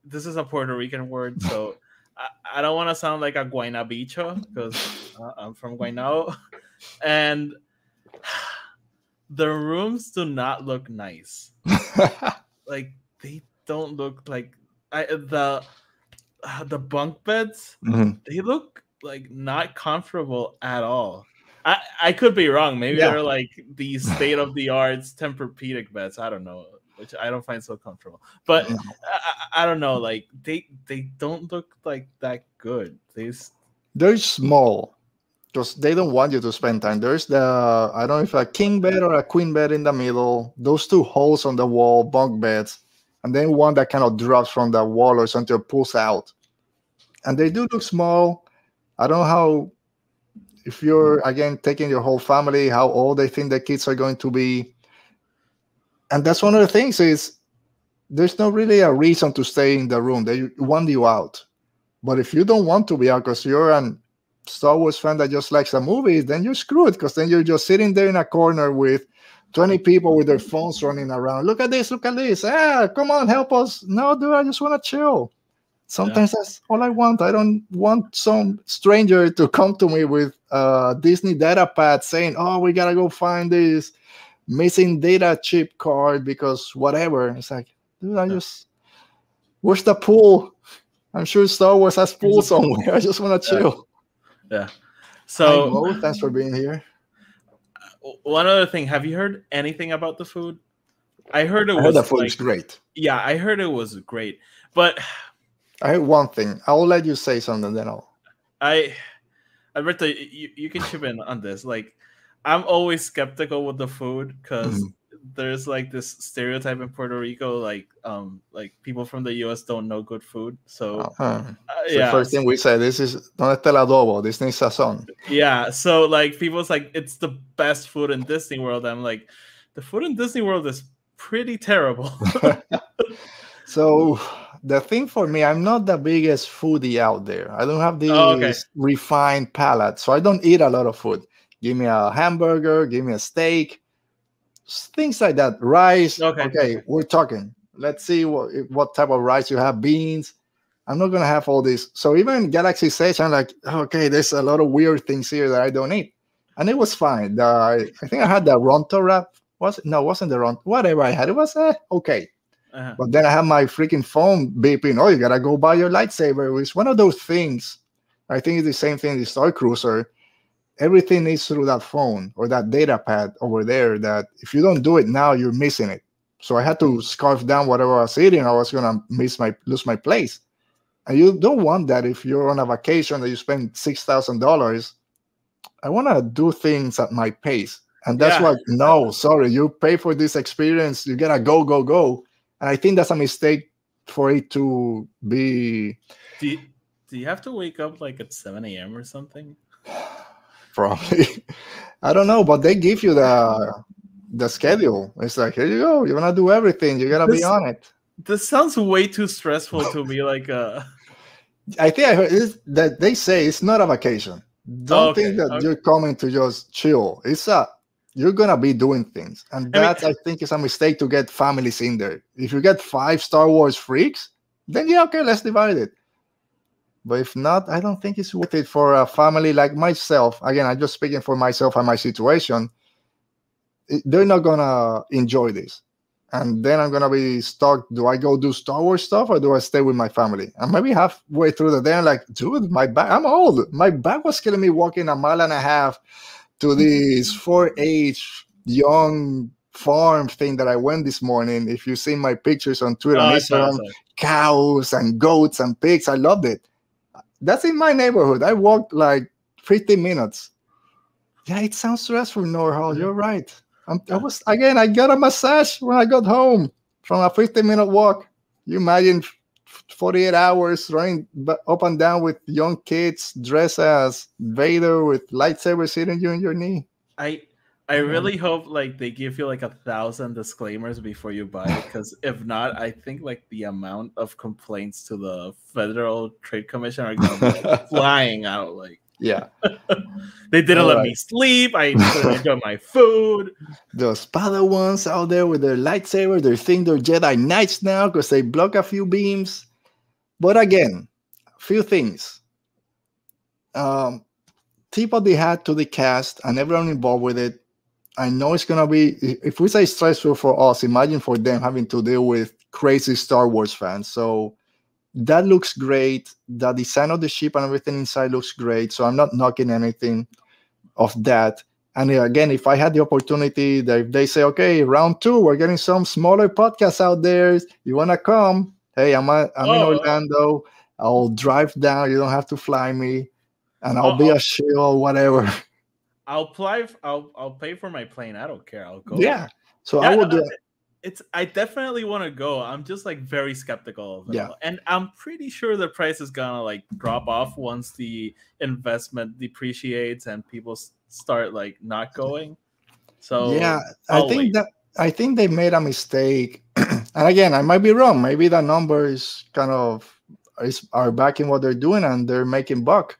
this is a Puerto Rican word, so I, I, don't want to sound like a Guaynabicho because uh, I'm from Guaynabo, and the rooms do not look nice. like they don't look like I, the uh, the bunk beds. Mm-hmm. They look like not comfortable at all. I, I could be wrong. Maybe yeah. they're like these state of the arts Tempur-Pedic beds. I don't know which I don't find so comfortable. But I, I, don't know, like they they don't look like that good. They they're small because they don't want you to spend time. There's the I don't know if a king bed or a queen bed in the middle. Those two holes on the wall, bunk beds, and then one that kind of drops from the wall or something pulls out. And they do look small. I don't know how if you're again taking your whole family, how old they think the kids are going to be and that's one of the things is there's not really a reason to stay in the room. They want you out. But if you don't want to be out because you're a Star Wars fan that just likes the movies, then you're screwed because then you're just sitting there in a corner with 20 people with their phones running around. Look at this, look at this. Ah, come on, help us. No, dude, I just want to chill. Sometimes yeah. that's all I want. I don't want some stranger to come to me with a Disney data pad saying, Oh, we gotta go find this missing data chip card because whatever. It's like, dude, I just where's the pool? I'm sure Star Wars has pool somewhere. I just want to chill. Yeah. So Hi, thanks for being here. Uh, one other thing, have you heard anything about the food? I heard it I was the food like, great. Yeah, I heard it was great, but I heard one thing. I'll let you say something, then I'll. I, Alberto, you, you can chip in on this. Like, I'm always skeptical with the food because mm-hmm. there's like this stereotype in Puerto Rico, like um, like people from the U.S. don't know good food. So, uh-huh. uh, yeah. The first thing we say, this is no este el adobo, this needs sazon. Yeah, so like people's like it's the best food in Disney World. I'm like, the food in Disney World is pretty terrible. so the thing for me, I'm not the biggest foodie out there. I don't have this oh, okay. refined palate, so I don't eat a lot of food give me a hamburger, give me a steak, things like that. Rice. Okay. Okay, we're talking. Let's see what what type of rice you have. Beans. I'm not gonna have all this. So even Galaxy Edge, I'm like, okay, there's a lot of weird things here that I don't eat, and it was fine. The, I, I think I had the Ronto wrap. Was it? no, wasn't the Ronto? Whatever I had, it was eh, okay. Uh-huh. But then I have my freaking phone beeping. Oh, you gotta go buy your lightsaber. It's one of those things. I think it's the same thing. The Star Cruiser everything is through that phone or that data pad over there that if you don't do it now you're missing it so i had to scarf down whatever i was eating i was gonna miss my lose my place and you don't want that if you're on a vacation that you spend six thousand dollars i want to do things at my pace and that's yeah. what no sorry you pay for this experience you gotta go go go and i think that's a mistake for it to be do you, do you have to wake up like at 7 a.m or something probably. I don't know, but they give you the the schedule. It's like here you go. You're gonna do everything. You gotta this, be on it. This sounds way too stressful to me. Like uh I think I heard that they say it's not a vacation. Don't okay, think that okay. you're coming to just chill. It's a you're gonna be doing things, and that I, mean, I think is a mistake to get families in there. If you get five Star Wars freaks, then yeah, okay, let's divide it. But if not, I don't think it's worth it for a family like myself. Again, I'm just speaking for myself and my situation. They're not gonna enjoy this. and then I'm gonna be stuck. Do I go do Star Wars stuff or do I stay with my family? And maybe halfway through the day, I'm like, dude, my back, I'm old. My back was killing me walking a mile and a half to mm-hmm. this 4-H young farm thing that I went this morning. If you've seen my pictures on Twitter, oh, Instagram, cows and goats and pigs, I loved it. That's in my neighborhood. I walked like 15 minutes. Yeah, it sounds stressful, Norhall. You're right. I'm, I was again. I got a massage when I got home from a 15 minute walk. You imagine 48 hours running up and down with young kids dressed as Vader with lightsaber sitting you in your knee. I I really hope like they give you like a thousand disclaimers before you buy it because if not, I think like the amount of complaints to the Federal Trade Commission are gonna be flying out. Like yeah. they didn't All let right. me sleep. I couldn't enjoy my food. Those ones out there with their lightsaber, they think they're Jedi Knights now because they block a few beams. But again, a few things. Um, tip of the hat to the cast and everyone involved with it. I know it's gonna be if we say stressful for us, imagine for them having to deal with crazy Star Wars fans. So that looks great. The design of the ship and everything inside looks great. So I'm not knocking anything of that. And again, if I had the opportunity that if they say, okay, round two, we're getting some smaller podcasts out there. You want to come? Hey, I'm, a, I'm oh. in Orlando. I'll drive down. You don't have to fly me. And I'll oh, be a shield whatever. I'll apply. I'll I'll pay for my plane. I don't care. I'll go. Yeah. So yeah, I will do it. it's I definitely want to go. I'm just like very skeptical of it. Yeah. And I'm pretty sure the price is gonna like drop off once the investment depreciates and people start like not going. So yeah, I'll i think wait. that I think they made a mistake. and again, I might be wrong. Maybe the numbers kind of is, are backing what they're doing and they're making buck.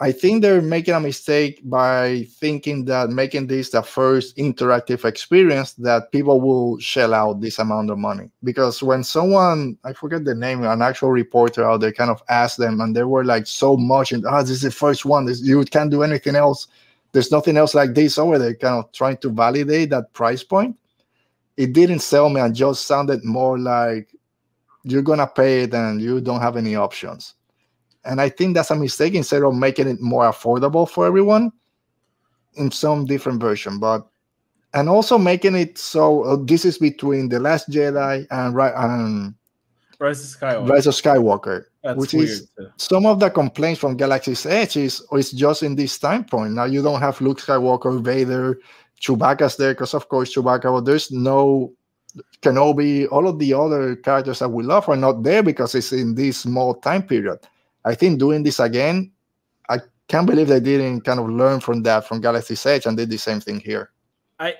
I think they're making a mistake by thinking that making this the first interactive experience that people will shell out this amount of money. Because when someone, I forget the name, an actual reporter out there kind of asked them, and they were like so much, and oh, this is the first one. This, you can't do anything else. There's nothing else like this over there. Kind of trying to validate that price point. It didn't sell me and just sounded more like you're gonna pay it and you don't have any options and I think that's a mistake instead of making it more affordable for everyone in some different version. But and also making it so uh, this is between the Last Jedi and right and Rise of Skywalker. Rise of Skywalker, that's which is too. some of the complaints from Galaxy's Edge is it's just in this time point. Now you don't have Luke Skywalker, Vader, Chewbacca's there because of course Chewbacca. But there's no Kenobi. All of the other characters that we love are not there because it's in this small time period. I think doing this again, I can't believe they didn't kind of learn from that from Galaxy's Edge and did the same thing here. I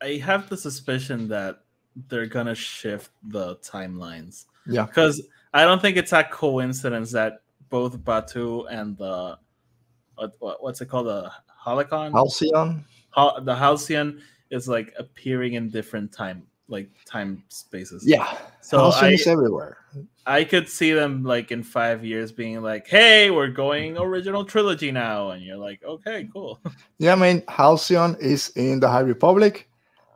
I have the suspicion that they're gonna shift the timelines. Yeah, because I don't think it's a coincidence that both Batuu and the what, what's it called the Holocron Halcyon. the Halcyon is like appearing in different time like time spaces. Yeah, so I, everywhere. I could see them like in five years being like, "Hey, we're going original trilogy now," and you're like, "Okay, cool." Yeah, I mean, Halcyon is in the High Republic.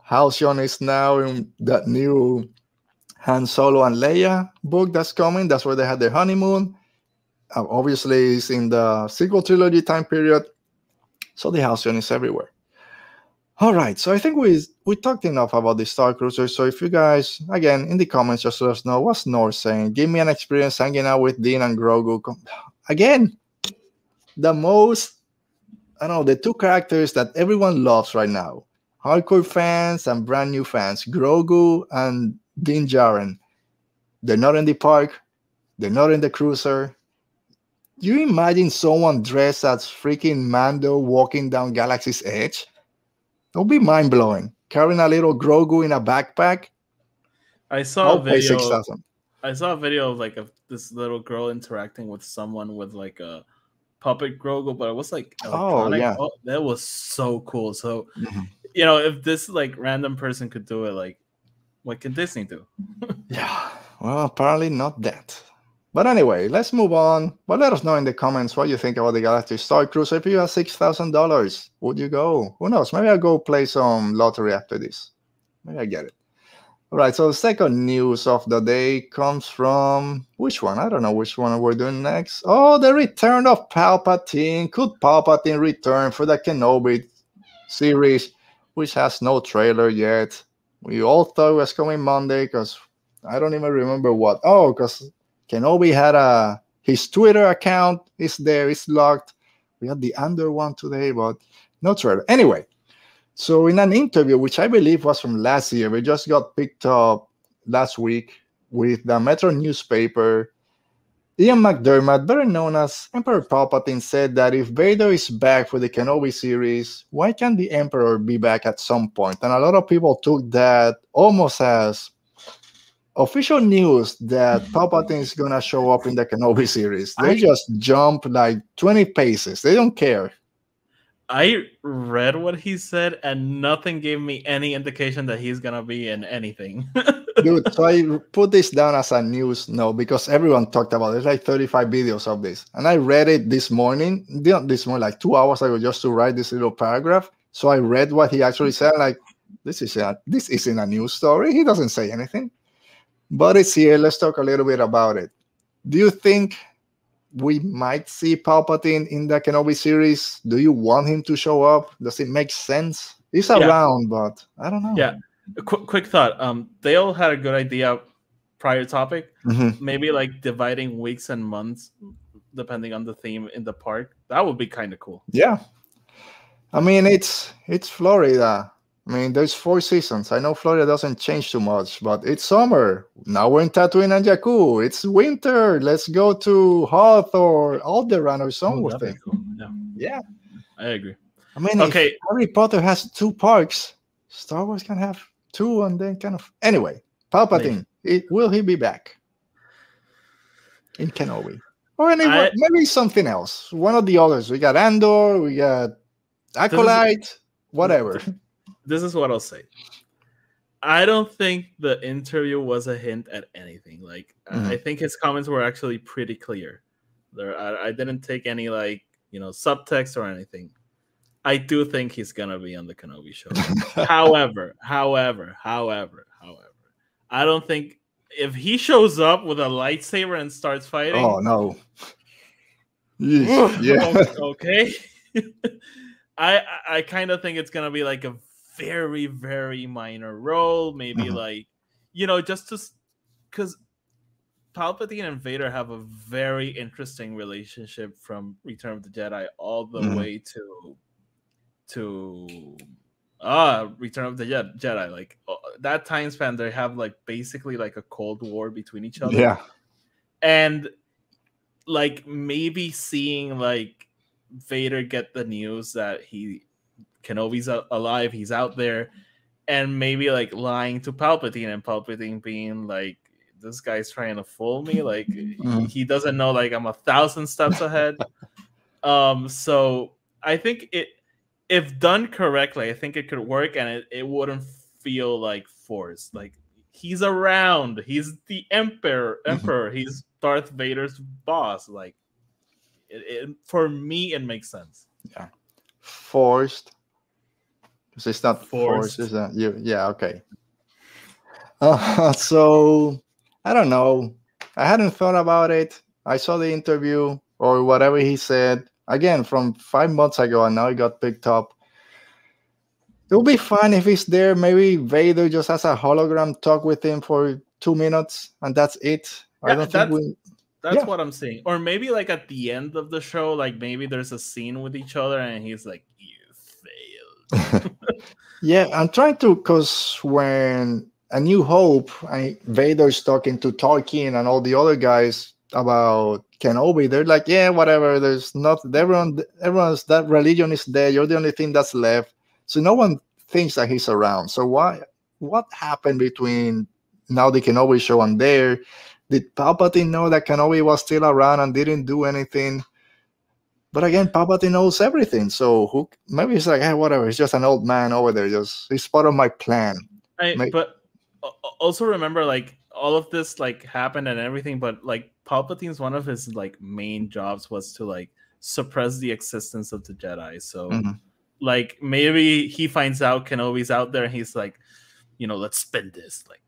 Halcyon is now in that new Han Solo and Leia book that's coming. That's where they had their honeymoon. Uh, obviously, it's in the sequel trilogy time period. So the Halcyon is everywhere. All right, so I think we we talked enough about the Star Cruiser. So if you guys, again, in the comments, just let us know what's North saying. Give me an experience hanging out with Din and Grogu. Again, the most, I don't know, the two characters that everyone loves right now. Hardcore fans and brand new fans. Grogu and Din Djarin. They're not in the park. They're not in the cruiser. You imagine someone dressed as freaking Mando walking down Galaxy's Edge? It'll be mind blowing. Carrying a little Grogu in a backpack. I saw I'll a video. 6, I saw a video of like a, this little girl interacting with someone with like a puppet Grogu, but it was like oh yeah, oh, that was so cool. So mm-hmm. you know, if this like random person could do it, like what can Disney do? yeah, well, apparently not that. But anyway, let's move on. But let us know in the comments what you think about the Galactic Star Cruiser. If you have six thousand dollars, would you go? Who knows? Maybe I'll go play some lottery after this. Maybe I get it. All right, so the second news of the day comes from which one? I don't know which one we're doing next. Oh, the return of Palpatine. Could Palpatine return for the Kenobi series, which has no trailer yet? We all thought it was coming Monday because I don't even remember what. Oh, because Kenobi had a his Twitter account is there, it's locked. We had the Andor one today, but no trailer. Anyway, so in an interview, which I believe was from last year, we just got picked up last week with the Metro newspaper. Ian McDiarmid, better known as Emperor Palpatine, said that if Vader is back for the Kenobi series, why can't the Emperor be back at some point? And a lot of people took that almost as official news that mm-hmm. Palpatine is gonna show up in the Kenobi series. They I, just jump like 20 paces. They don't care. I read what he said, and nothing gave me any indication that he's gonna be in anything. Dude, so I put this down as a news no because everyone talked about it. There's like 35 videos of this, and I read it this morning. This morning, like two hours ago, just to write this little paragraph. So I read what he actually said. Like, this is a, this isn't a news story. He doesn't say anything, but it's here. Let's talk a little bit about it. Do you think we might see Palpatine in the Kenobi series. Do you want him to show up? Does it make sense? He's yeah. around, but I don't know. Yeah. Qu- quick thought. Um, they all had a good idea prior topic. Mm-hmm. Maybe like dividing weeks and months depending on the theme in the park. That would be kind of cool. Yeah. I mean, it's it's Florida. I mean, there's four seasons. I know Florida doesn't change too much, but it's summer. Now we're in Tatooine and Jakku. It's winter. Let's go to Hoth or Alderaan or somewhere. Cool. Yeah. yeah. I agree. I mean, okay. Harry Potter has two parks. Star Wars can have two, and then kind of. Anyway, Palpatine. It, will he be back in Kenobi? Or anyway, I, maybe something else. One of the others. We got Andor. We got Acolyte. Whatever. this is what I'll say. I don't think the interview was a hint at anything. Like mm-hmm. I think his comments were actually pretty clear. There, I, I, didn't take any like you know subtext or anything. I do think he's gonna be on the Kenobi show. however, however, however, however, I don't think if he shows up with a lightsaber and starts fighting. Oh no. yeah. okay. I I kind of think it's gonna be like a very very minor role maybe mm-hmm. like you know just to because palpatine and vader have a very interesting relationship from return of the jedi all the mm-hmm. way to to ah return of the jedi like that time span they have like basically like a cold war between each other yeah and like maybe seeing like vader get the news that he Kenobi's alive, he's out there, and maybe like lying to Palpatine and Palpatine being like, "This guy's trying to fool me. Like mm. he doesn't know like I'm a thousand steps ahead." um, so I think it, if done correctly, I think it could work, and it, it wouldn't feel like forced. Like he's around. He's the emperor. Mm-hmm. Emperor. He's Darth Vader's boss. Like it, it, for me, it makes sense. Yeah, forced because it's not forced, is that you? Yeah, okay. Uh, so I don't know. I hadn't thought about it. I saw the interview or whatever he said again from five months ago, and now he got picked up. It would be fun if he's there. Maybe Vader just has a hologram talk with him for two minutes, and that's it. Yeah, I don't think we. That's yeah. what I'm saying. Or maybe like at the end of the show, like maybe there's a scene with each other, and he's like, yeah, I'm trying to because when A New Hope, I, Vader's talking to Tarkin and all the other guys about Kenobi, they're like, yeah, whatever. There's not everyone. Everyone's that religion is dead. You're the only thing that's left. So no one thinks that he's around. So why? What happened between now the Kenobi show and there? Did Palpatine know that Kenobi was still around and didn't do anything? But again, Palpatine knows everything. So who maybe he's like, hey, whatever. He's just an old man over there. Just he's part of my plan. I, but also remember, like all of this like happened and everything. But like Palpatine's one of his like main jobs was to like suppress the existence of the Jedi. So mm-hmm. like maybe he finds out Kenobi's out there and he's like, you know, let's spin this. Like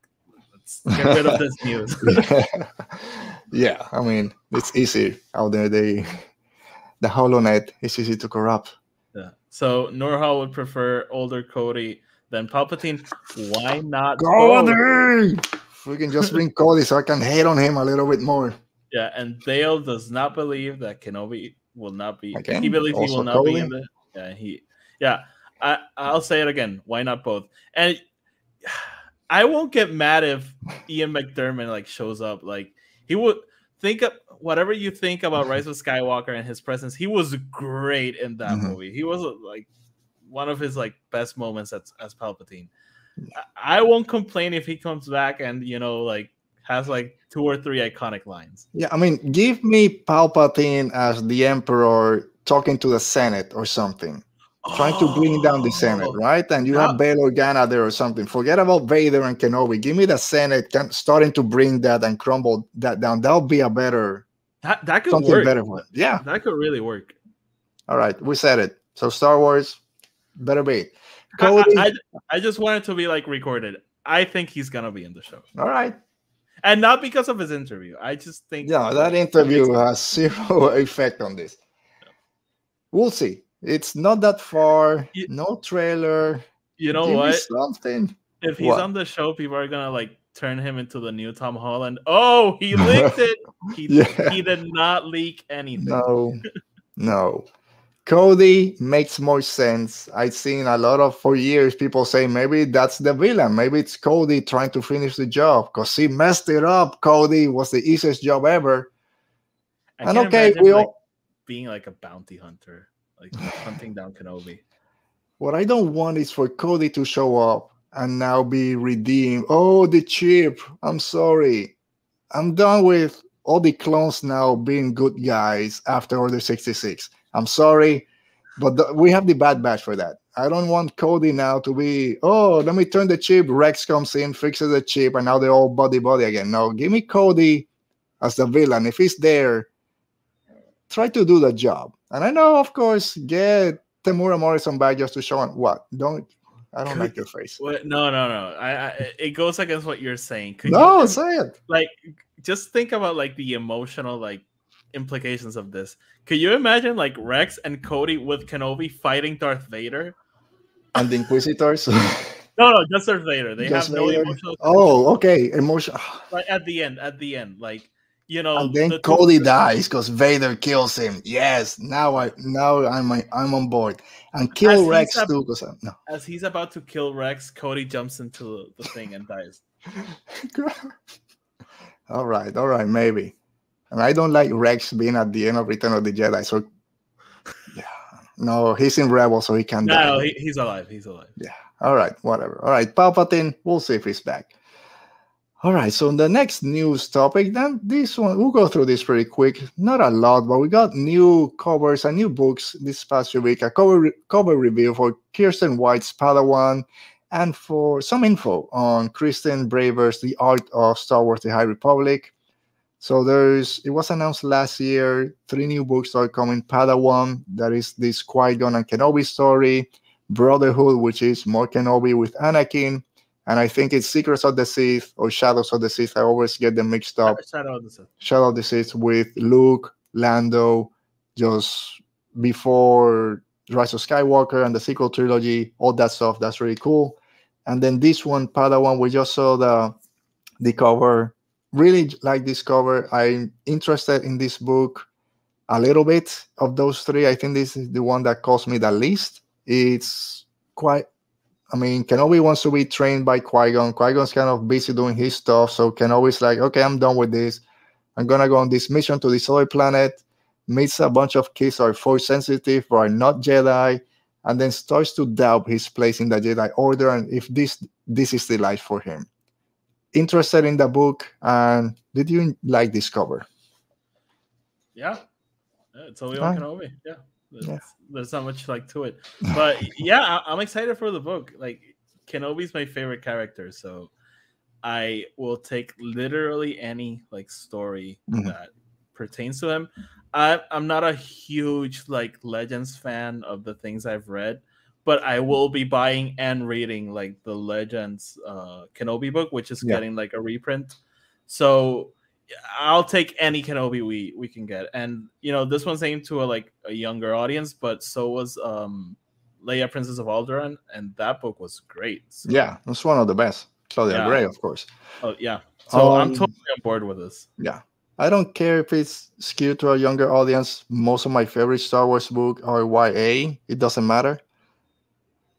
let's get rid of this news. yeah, I mean it's easy out there. They the HoloNet is easy to corrupt. Yeah. So Norhal would prefer older Cody than Palpatine. Why not? Cody! We can just bring Cody so I can hate on him a little bit more. Yeah, and Dale does not believe that Kenobi will not be. Again, he believes he will not Cody? be in the. Yeah, he. Yeah, I I'll say it again. Why not both? And I won't get mad if Ian McDiarmid like shows up. Like he would think of whatever you think about Rise of Skywalker and his presence. He was great in that mm-hmm. movie. He was like one of his like best moments as as Palpatine. I, I won't complain if he comes back and you know like has like two or three iconic lines. Yeah, I mean, give me Palpatine as the Emperor talking to the Senate or something trying to bring down the Senate, oh, right? And you yeah. have Bail Organa there or something. Forget about Vader and Kenobi. Give me the Senate starting to bring that and crumble that down. That'll be a better that that could something work. better it. Yeah, that could really work. All right, we said it. So Star Wars better be. Cody, I, I, I just wanted to be like recorded. I think he's gonna be in the show. All right. And not because of his interview. I just think Yeah, that interview has zero effect on this. We'll see. It's not that far. You, no trailer. You know Give what? something. If he's what? on the show, people are gonna like turn him into the new Tom Holland. Oh, he leaked it. He, yeah. he did not leak anything. No, no. Cody makes more sense. I've seen a lot of for years people say maybe that's the villain. Maybe it's Cody trying to finish the job because he messed it up. Cody was the easiest job ever. I and okay, we all like being like a bounty hunter like hunting down Kenobi. What I don't want is for Cody to show up and now be redeemed. Oh, the chip. I'm sorry. I'm done with all the clones now being good guys after Order 66. I'm sorry, but the, we have the Bad Batch for that. I don't want Cody now to be, oh, let me turn the chip. Rex comes in, fixes the chip, and now they're all buddy buddy again. No, give me Cody as the villain. If he's there, try to do the job. And I know, of course, get Temuera Morrison back just to show him what. Don't I don't like your face. What, no, no, no. I, I, it goes against what you're saying. Could no, you, say it. Like, just think about like the emotional like implications of this. Could you imagine like Rex and Cody with Kenobi fighting Darth Vader? And the Inquisitors. no, no, just Darth Vader. They just have Vader? no emotional. Oh, okay, emotional. Like at the end, at the end, like you know, and then the Cody dies because Vader kills him. Yes, now I now I'm I'm on board and kill as Rex too. Because no, as he's about to kill Rex, Cody jumps into the thing and dies. all right, all right, maybe. And I don't like Rex being at the end of Return of the Jedi. So yeah, no, he's in Rebel, so he can't. No, die. He, he's alive. He's alive. Yeah. All right, whatever. All right, Palpatine. We'll see if he's back. All right, so the next news topic, then this one, we'll go through this pretty quick. Not a lot, but we got new covers and new books this past week. A cover, cover review for Kiersten White's Padawan and for some info on Kristin Baver's The Art of Star Wars The High Republic. So there's, it was announced last year, three new books are coming. Padawan, that is this Qui-Gon and Kenobi story. Brotherhood, which is more Kenobi with Anakin and I think it's Secrets of the Sith or Shadows of the Sith. I always get them mixed up. Shadow of the Sith. Shadow of the Sith with Luke, Lando, just before Rise of Skywalker and the sequel trilogy, all that stuff. That's really cool. And then this one, Padawan, we just saw the the cover. Really like this cover. I'm interested in this book a little bit of those three. I think this is the one that cost me the least. It's quite I mean, Kenobi wants to be trained by Qui Gon. Qui Gon's kind of busy doing his stuff, so Kenobi's like, okay, I'm done with this. I'm gonna go on this mission to this other planet. Meets a bunch of kids who are force sensitive who are not Jedi, and then starts to doubt his place in the Jedi Order and if this this is the life for him. Interested in the book, and did you like this cover? Yeah, it's only on Kenobi. Yeah. There's, yeah. there's not much like to it, but yeah, I'm excited for the book. Like Kenobi's my favorite character, so I will take literally any like story mm-hmm. that pertains to him. I, I'm not a huge like Legends fan of the things I've read, but I will be buying and reading like the Legends uh, Kenobi book, which is yeah. getting like a reprint. So I'll take any Kenobi we we can get, and you know this one's aimed to a like a younger audience, but so was um Leia, Princess of Alderaan, and that book was great. So. Yeah, it's one of the best. Claudia yeah. Gray, of course. Oh yeah, so um, I'm totally on board with this. Yeah, I don't care if it's skewed to a younger audience. Most of my favorite Star Wars book are YA. It doesn't matter.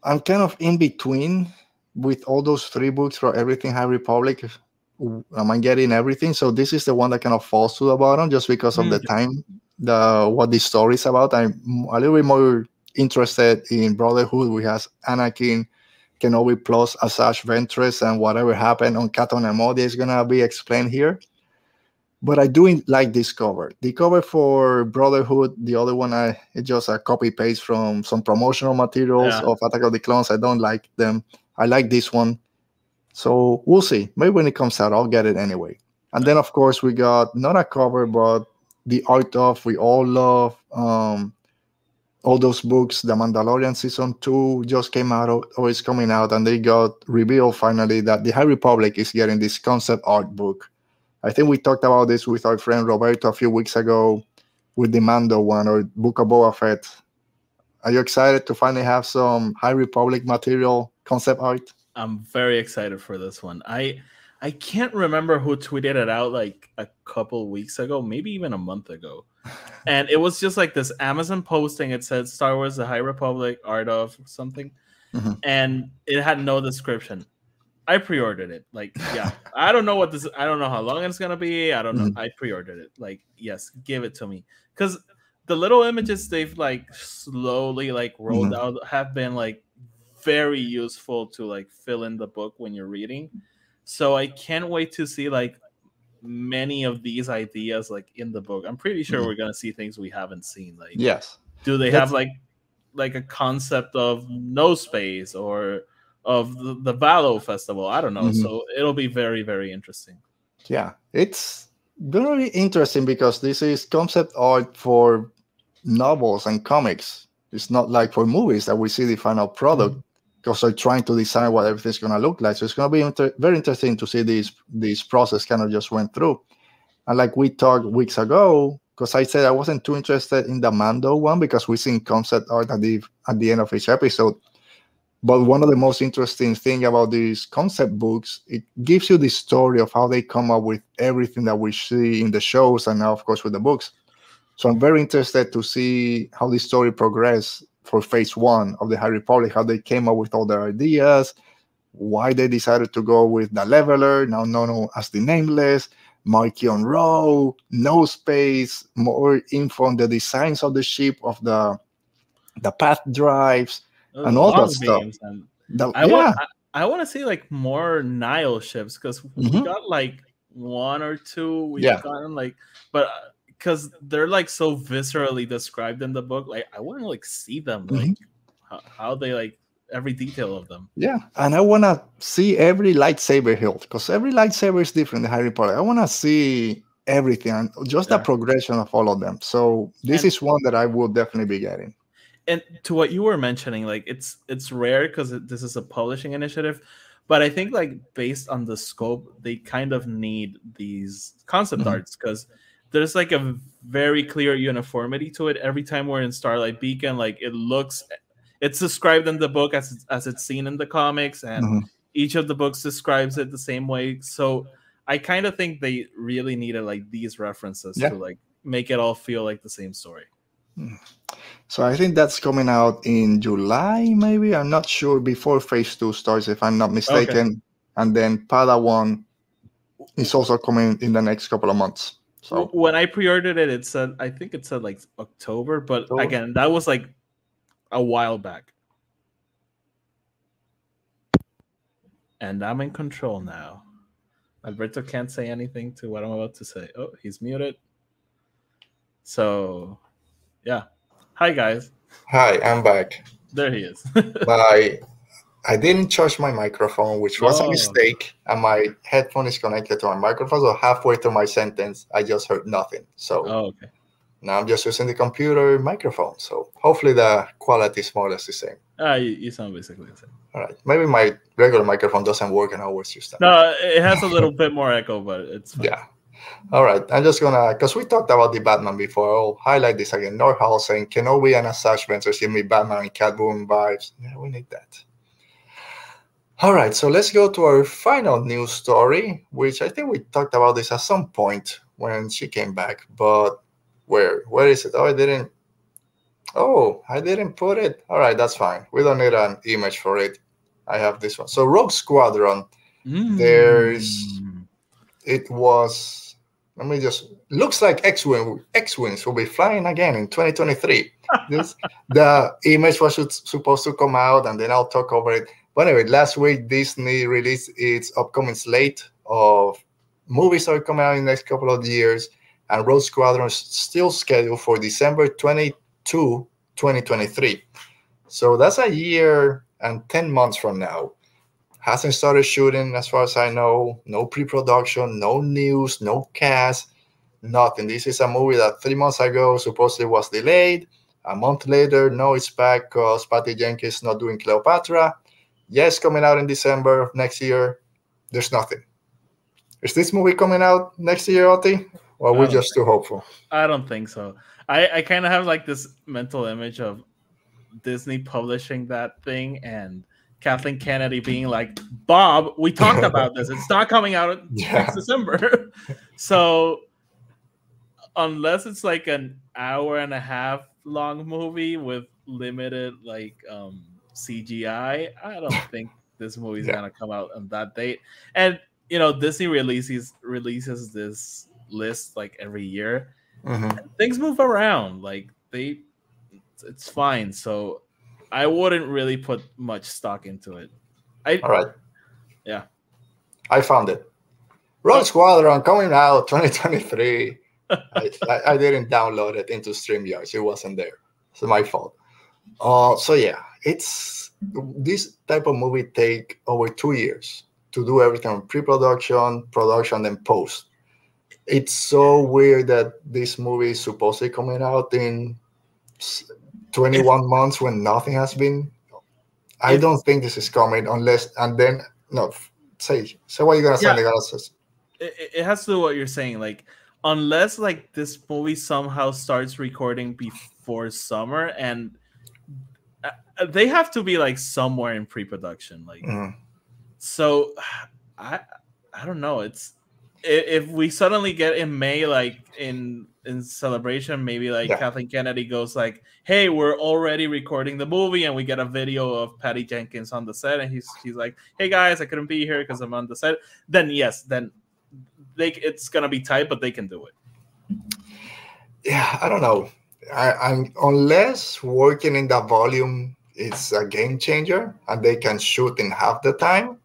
I'm kind of in between with all those three books for everything High Republic. Am I getting everything? So this is the one that kind of falls to the bottom just because of mm. the time, the what the story is about. I'm a little bit more interested in Brotherhood, We has Anakin, Kenobi plus Asajj Ventress, and whatever happened on Cato Neimoidia is gonna be explained here but I do like this cover. The cover for Brotherhood, the other one, I it's just a copy paste from some promotional materials yeah. of Attack of the Clones. I don't like them. I like this one. So we'll see. Maybe when it comes out, I'll get it anyway. And then, of course, we got not a cover, but the art of we all love. Um, all those books. The Mandalorian season two just came out, or is coming out, and they got revealed finally that the High Republic is getting this concept art book I think we talked about this with our friend Roberto a few weeks ago with the Mando one or Book of Boba Fett. Are you excited to finally have some High Republic material concept art? I'm very excited for this one. I I can't remember who tweeted it out like a couple weeks ago, maybe even a month ago. and it was just like this Amazon posting. It said Star Wars: The High Republic, art of something, mm-hmm. and it had no description. I pre-ordered it. Like, yeah, I don't know what this. I don't know how long it's gonna be. I don't know. Mm-hmm. I pre-ordered it. Like, yes, give it to me. Because the little images they've like slowly like rolled mm-hmm. out have been like very useful to like fill in the book when you're reading. So I can't wait to see like many of these ideas like in the book. I'm pretty sure mm-hmm. we're gonna see things we haven't seen. Like, yes, do they That's... have like like a concept of no space or of the, the Valo festival. I don't know. Mm-hmm. So it'll be very, very interesting. Yeah, it's very interesting because this is concept art for novels and comics. It's not like for movies that we see the final product mm-hmm. Because they're trying to design what everything's going to look like. So it's going to be inter- very interesting to see this this process kind of just went through. And like we talked weeks ago, because I said I wasn't too interested in the Mando one because we seen concept art at the at the end of each episode. But one of the most interesting thing about these concept books, it gives you the story of how they come up with everything that we see in the shows and now, of course, with the books. So I'm very interested to see how this story progress for phase one of the High Republic, how they came up with all their ideas, why they decided to go with the leveler, now known as the nameless, Marchion Ro, no space, more info on the designs of the ship, of the the path drives, and all that stuff. The, I yeah. want I, I want to see like more Nihil ships because mm-hmm. we got like one or two. We've yeah. gotten like, but because they're like so viscerally described in the book, like I want to like see them, like mm-hmm. how, how they like every detail of them. Yeah, and I want to see every lightsaber hilt because every lightsaber is different in Harry Potter. I want to see everything and just yeah. the progression of all of them. So this and, is one that I will definitely be getting and to what you were mentioning, like it's it's rare because this is a publishing initiative, but I think like based on the scope, they kind of need these concept mm-hmm. arts because there's like a very clear uniformity to it. Every time we're in Starlight Beacon, like it looks, it's described in the book as as it's seen in the comics, and mm-hmm. each of the books describes it the same way. So I kind of think they really needed like these references yeah. to like make it all feel like the same story. Mm. So I think that's coming out in July, maybe. I'm not sure before phase two starts, if I'm not mistaken. Okay. And then Padawan is also coming in the next couple of months. So when I pre-ordered it, it said I think it said like October, but October. again, that was like a while back. And I'm in control now. Alberto can't say anything to what I'm about to say. Oh, he's muted. So, yeah. Hi, guys. Hi, I'm back. There he is. my, I didn't charge my microphone, which was oh. a mistake, and my headphone is connected to my microphone. So halfway through my sentence, I just heard nothing. So, oh, okay. Now I'm just using the computer microphone, so hopefully the quality is more or less the same. Uh, you, you sound basically the same. All right, maybe my regular microphone doesn't work, and I always use that. No, it has a little bit more echo, but it's fine. Yeah. All right, I'm just gonna because we talked about the Batman before. I'll highlight this again. Norhal saying "Can Kenobi and Asajj Ventress give me Batman and Catwoman vibes. Yeah, we need that. All right, so let's go to our final news story, which I think we talked about this at some point when she came back, but where where is it? Oh, I didn't. Oh, I didn't put it. All right, that's fine. We don't need an image for it. I have this one. So Rogue Squadron. Mm. There's. It was. Let me just. Looks like X-wing. X-wings will be flying again in 2023. this the image was supposed to come out, and then I'll talk over it. Anyway, last week Disney released its upcoming slate of movies that are coming out in the next couple of years, and Rogue Squadron is still scheduled for December 22, 2023. So that's a year and 10 months from now. Hasn't started shooting, as far as I know. No pre production, no news, no cast, nothing. This is a movie that three months ago supposedly was delayed. A month later, no, it's back because Patty Jenkins is not doing Cleopatra. Yes, coming out in December of next year. There's nothing. Is this movie coming out next year, Oti? Or are we just too hopeful? I don't think so. I, I kind of have like this mental image of Disney publishing that thing and Kathleen Kennedy being like, Bob, we talked about this. It's not coming out yeah. next December. so unless it's like an hour and a half long movie with limited like um CGI, I don't think this movie's yeah. gonna come out on that date. And you know, Disney releases releases this list like every year. Mm-hmm. Things move around. Like they it's fine. So I wouldn't really put much stock into it. I all right. Yeah. I found it. Rogue Squadron coming out 2023. I, I, didn't download it into StreamYard. It wasn't there. It's my fault. Uh, so yeah, it's this type of movie take over two years to do everything pre-production, production, and post. It's so weird that this movie is supposedly coming out in 21 months when nothing has been. I don't think this is coming unless and then no say say what you're gonna say. Yeah. It, it has to do what you're saying. Like unless like this movie somehow starts recording before summer and they have to be like somewhere in pre-production like mm. so i i don't know it's if we suddenly get in may like in in celebration maybe like yeah. kathleen kennedy goes like hey we're already recording the movie and we get a video of patty jenkins on the set and he's he's like hey guys i couldn't be here because i'm on the set then yes then they it's gonna be tight but they can do it yeah i don't know I, I'm unless working in that volume is a game changer and they can shoot in half the time.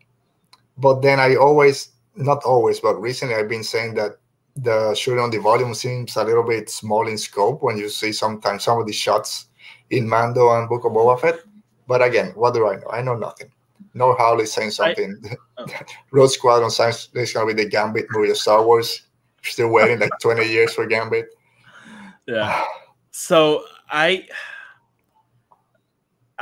But then I always, not always, but recently I've been saying that the shooting on the volume seems a little bit small in scope when you see sometimes some of the shots in Mando and Book of Boba Fett. But again, what do I know? I know nothing. No Howley saying something. I, oh. Rogue Squadron signs it's gonna be the Gambit movie of Star Wars. Still waiting like 20 years for Gambit. Yeah. So I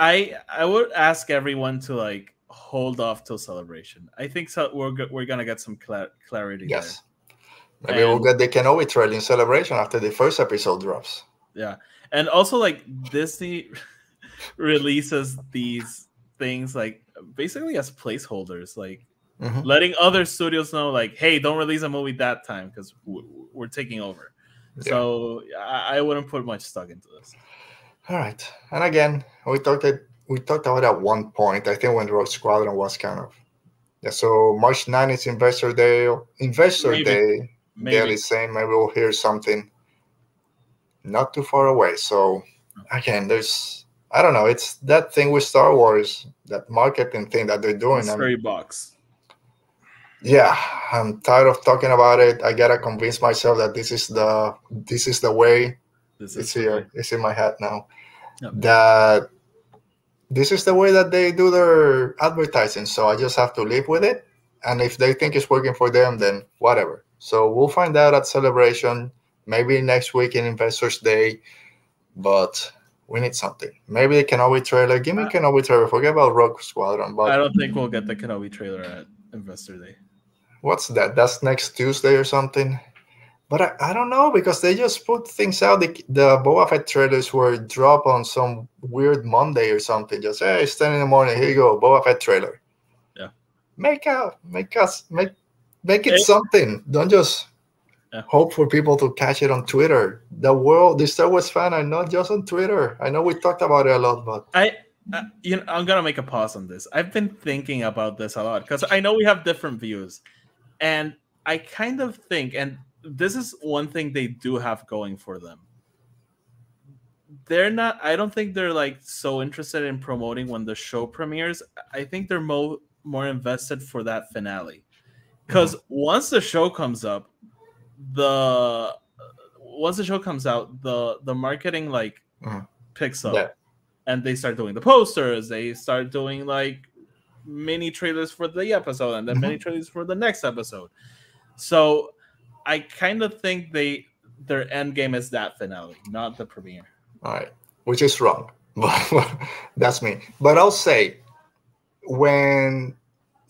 I I would ask everyone to like hold off till celebration. I think so. We're we're gonna get some cl- clarity. Yes, there. maybe and, we'll get the Kenobi trail in celebration after the first episode drops. Yeah, and also like Disney releases these things like basically as placeholders, like mm-hmm. letting other studios know, like, hey, don't release a movie that time because we're taking over. Yeah. So I, I wouldn't put much stock into this. All right, and again, we talked it. We talked about at one point. I think when Rogue Squadron was kind of yeah. So March 9 is Investor Day. Investor maybe. Day. Maybe. Daily saying maybe we'll hear something not too far away. So again, there's I don't know. It's that thing with Star Wars, that marketing thing that they're doing. Mystery box. Yeah, I'm tired of talking about it. I gotta convince myself that this is the this is the way this it's here. It's in my head now. Yep. That this is the way that they do their advertising. So I just have to live with it. And if they think it's working for them, then whatever. So we'll find out at celebration. Maybe next week in Investors Day, but we need something. Maybe the Kenobi trailer. Give me uh, Kenobi trailer. Forget about Rogue Squadron. But I don't think we'll get the Kenobi trailer at Investor Day. What's that? That's next Tuesday or something. But I, I don't know because they just put things out. The, the Boba Fett trailers were drop on some weird Monday or something. Just hey, it's ten in the morning. Here you go, Boba Fett trailer. Yeah. Make out, make us, make make it, it something. Don't just yeah. hope for people to catch it on Twitter. The world, the Star Wars fan are not just on Twitter. I know we talked about it a lot, but I, uh, you know, I'm gonna make a pause on this. I've been thinking about this a lot because I know we have different views, and I kind of think, and this is one thing they do have going for them. They're not. I don't think they're like so interested in promoting when the show premieres. I think they're more more invested for that finale, because mm-hmm. once the show comes up, the once the show comes out, the the marketing like mm-hmm. picks up, yeah. and they start doing the posters. They start doing like mini trailers for the episode, and then mm-hmm. mini trailers for the next episode. So I kind of think they their end game is that finale, not the premiere. All right, which is wrong, but that's me. But I'll say when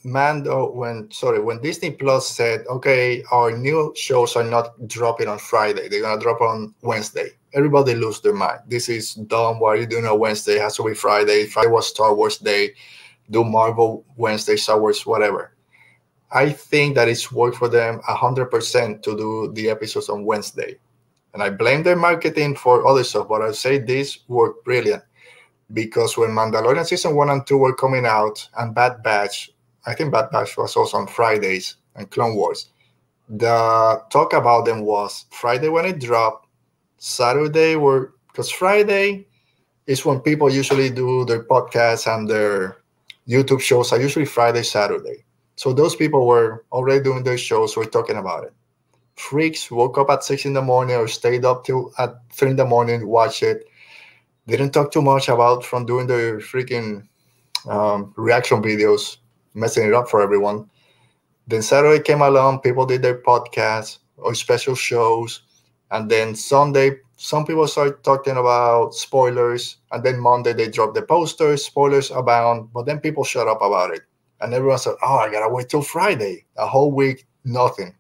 Mando, when sorry, when Disney Plus said, okay, our new shows are not dropping on Friday, they're gonna drop on Wednesday. Everybody lose their mind. This is dumb. Why are you doing on Wednesday? It has to be Friday. Friday was Star Wars Day. Do Marvel Wednesday, Star Wars, whatever. I think that it's worked for them 100% to do the episodes on Wednesday. And I blame their marketing for other stuff, but I say this worked brilliant because when Mandalorian season one and two were coming out and Bad Batch, I think Bad Batch was also on Fridays and Clone Wars. The talk about them was Friday when it dropped, Saturday were because Friday is when people usually do their podcasts and their YouTube shows are usually Friday, Saturday. So those people were already doing their shows, were talking about it. Freaks woke up at six in the morning or stayed up till at three in the morning, watch it. Didn't talk too much about from doing the freaking um, reaction videos, messing it up for everyone. Then Saturday came along, people did their podcasts or special shows. And then Sunday, some people started talking about spoilers. And then Monday, they dropped the posters, spoilers abound. But then people shut up about it and everyone said, "Oh, I gotta wait till Friday." A whole week, nothing.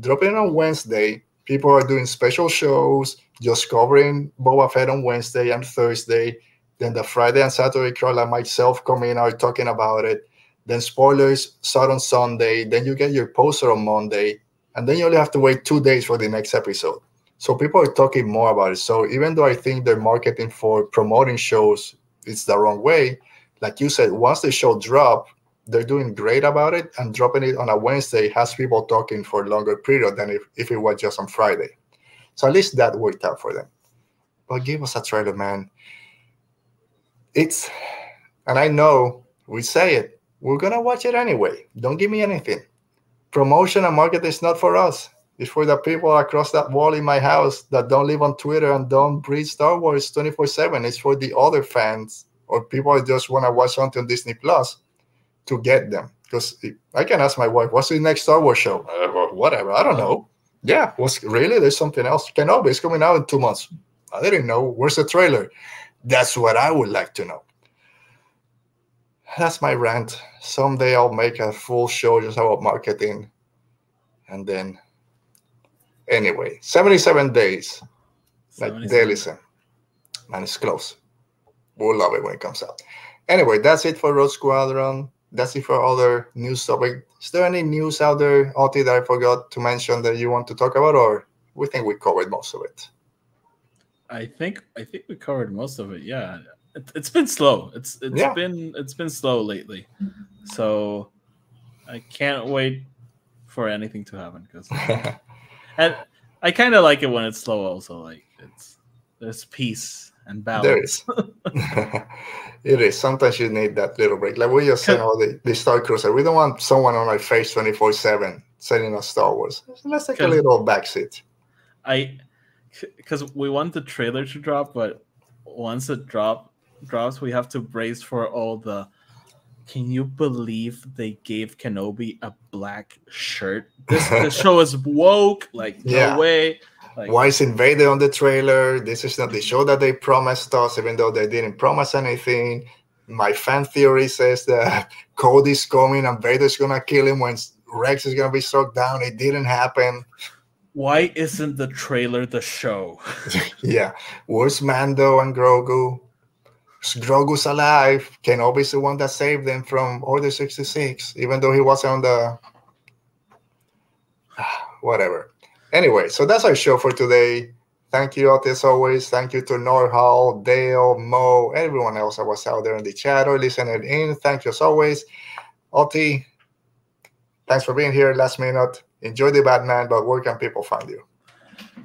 Dropping on Wednesday, people are doing special shows, just covering Boba Fett on Wednesday and Thursday. Then the Friday and Saturday crowd, like myself, come in are talking about it. Then spoilers start on Sunday. Then you get your poster on Monday, and then you only have to wait two days for the next episode. So people are talking more about it. So even though I think their marketing for promoting shows is the wrong way, like you said, once the show drop, they're doing great about it and dropping it on a Wednesday has people talking for a longer period than if, if it was just on Friday. So at least that worked out for them. But give us a trailer, man. It's and I know we say it, we're gonna watch it anyway. Don't give me anything. Promotion and marketing is not for us. It's for the people across that wall in my house that don't live on Twitter and don't read Star Wars 24-7. It's for the other fans or people just want to watch something on Disney Plus to get them because I can ask my wife, "What's the next Star Wars show?" Uh, whatever, I don't know. Yeah, was really there's something else. Kenobi is coming out in two months. I didn't know. Where's the trailer? That's what I would like to know. That's my rant. Someday I'll make a full show just about marketing, and then anyway, 77 days, 77. like daily, man, it's close. We'll love it when it comes out. Anyway, that's it for Rogue Squadron that's it for other news topic. Is there any news out there, Oti, that I forgot to mention that you want to talk about, or we think we covered most of it? I think I think we covered most of it. Yeah, it, has been slow. It's it's yeah. been it's been slow lately, so I can't wait for anything to happen because and I kind of like it when it's slow. Also, like it's there's peace and balance. There is. it is. Sometimes you need that little break. Like we just said, oh, the, the Star Cruiser. We don't want someone on our face 24 7 selling us Star Wars. Let's take a little backseat. I, because we want the trailer to drop, but once it drop drops, we have to brace for all the. Can you believe they gave Kenobi a black shirt? This, show is woke. Like, no yeah. way Like, Why is Invader on the trailer? This is not the show that they promised us, even though they didn't promise anything. My fan theory says that Cody's coming and Vader's gonna kill him when Rex is gonna be struck down. It didn't happen. Why isn't the trailer the show? yeah. Where's Mando and Grogu? Grogu's alive. Kenobi's the one that saved them from Order 66, even though he wasn't on the whatever. Anyway, so that's our show for today. Thank you, Oti, as always. Thank you to Norhal, Dale, Mo, everyone else that was out there in the chat or listening in. Thank you as always. Oti, thanks for being here last minute. Enjoy the Batman, but where can people find you?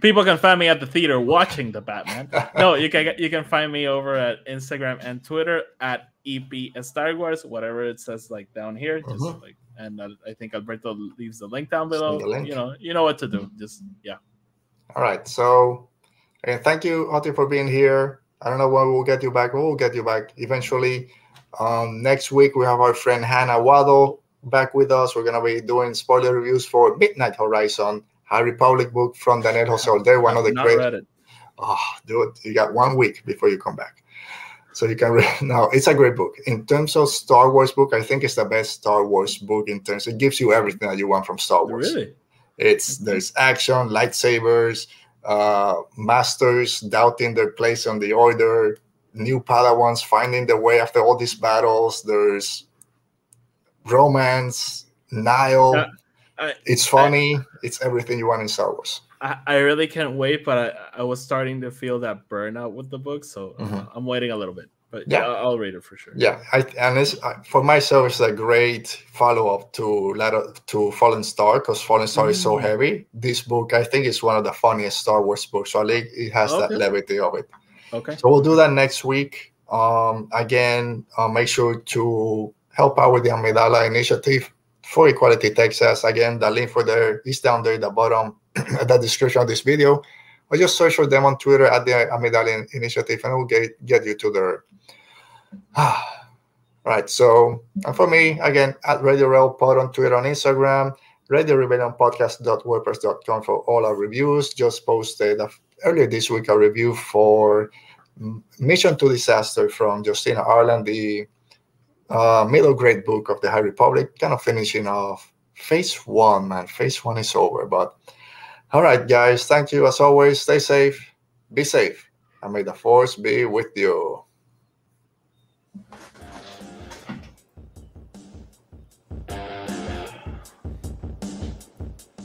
People can find me at the theater watching the Batman. no, you can you can find me over at Instagram and Twitter at EP Star Wars, whatever it says like down here. Just uh-huh. like and I think Alberto leaves the link down below. Link. You know, you know what to do. Just yeah. All right. So, and thank you, Oti, for being here. I don't know when we'll get you back. We'll get you back eventually. Um, next week we have our friend Hannah Waddle back with us. We're gonna be doing spoiler reviews for Midnight Horizon, High Republic book from Daniel Jose Older one of the great. Read it. Oh, dude, you got one week before you come back. So you can read now. It's a great book. In terms of Star Wars book, I think it's the best Star Wars book in terms. It gives you everything that you want from Star Wars. Really? It's there's action, lightsabers, uh, masters doubting their place on the order, new Padawans finding their way after all these battles. There's romance, Nihil. Uh, I, it's funny. I, it's everything you want in Star Wars. I, I really can't wait, but I, I was starting to feel that burnout with the book, so mm-hmm. I'm waiting a little bit. But yeah, I'll, I'll read it for sure. Yeah, I, and it's for myself, it's a great follow up to letter to Fallen Star because Fallen Star mm-hmm. is so mm. heavy. This book, I think, is one of the funniest Star Wars books. So I think it has okay. that levity of it. Okay. So we'll do that next week. Um, again, uh, make sure to help out with the Amidala initiative for Equality Texas. Again, the link for there is down there at the bottom at the description of this video, or just search for them on Twitter at the Amidala Initiative, and it will get, get you to their. right. So, and for me, again, at Radio Rel Pod on Twitter on Instagram, Radio Rebellion Podcast.wordpress.com for all our reviews. Just posted earlier this week a review for Mission to Disaster from Justina Ireland, the uh, middle grade book of the High Republic, kind of finishing off phase one, man. Phase one is over, but all right, guys. Thank you as always. Stay safe, be safe, and may the force be with you.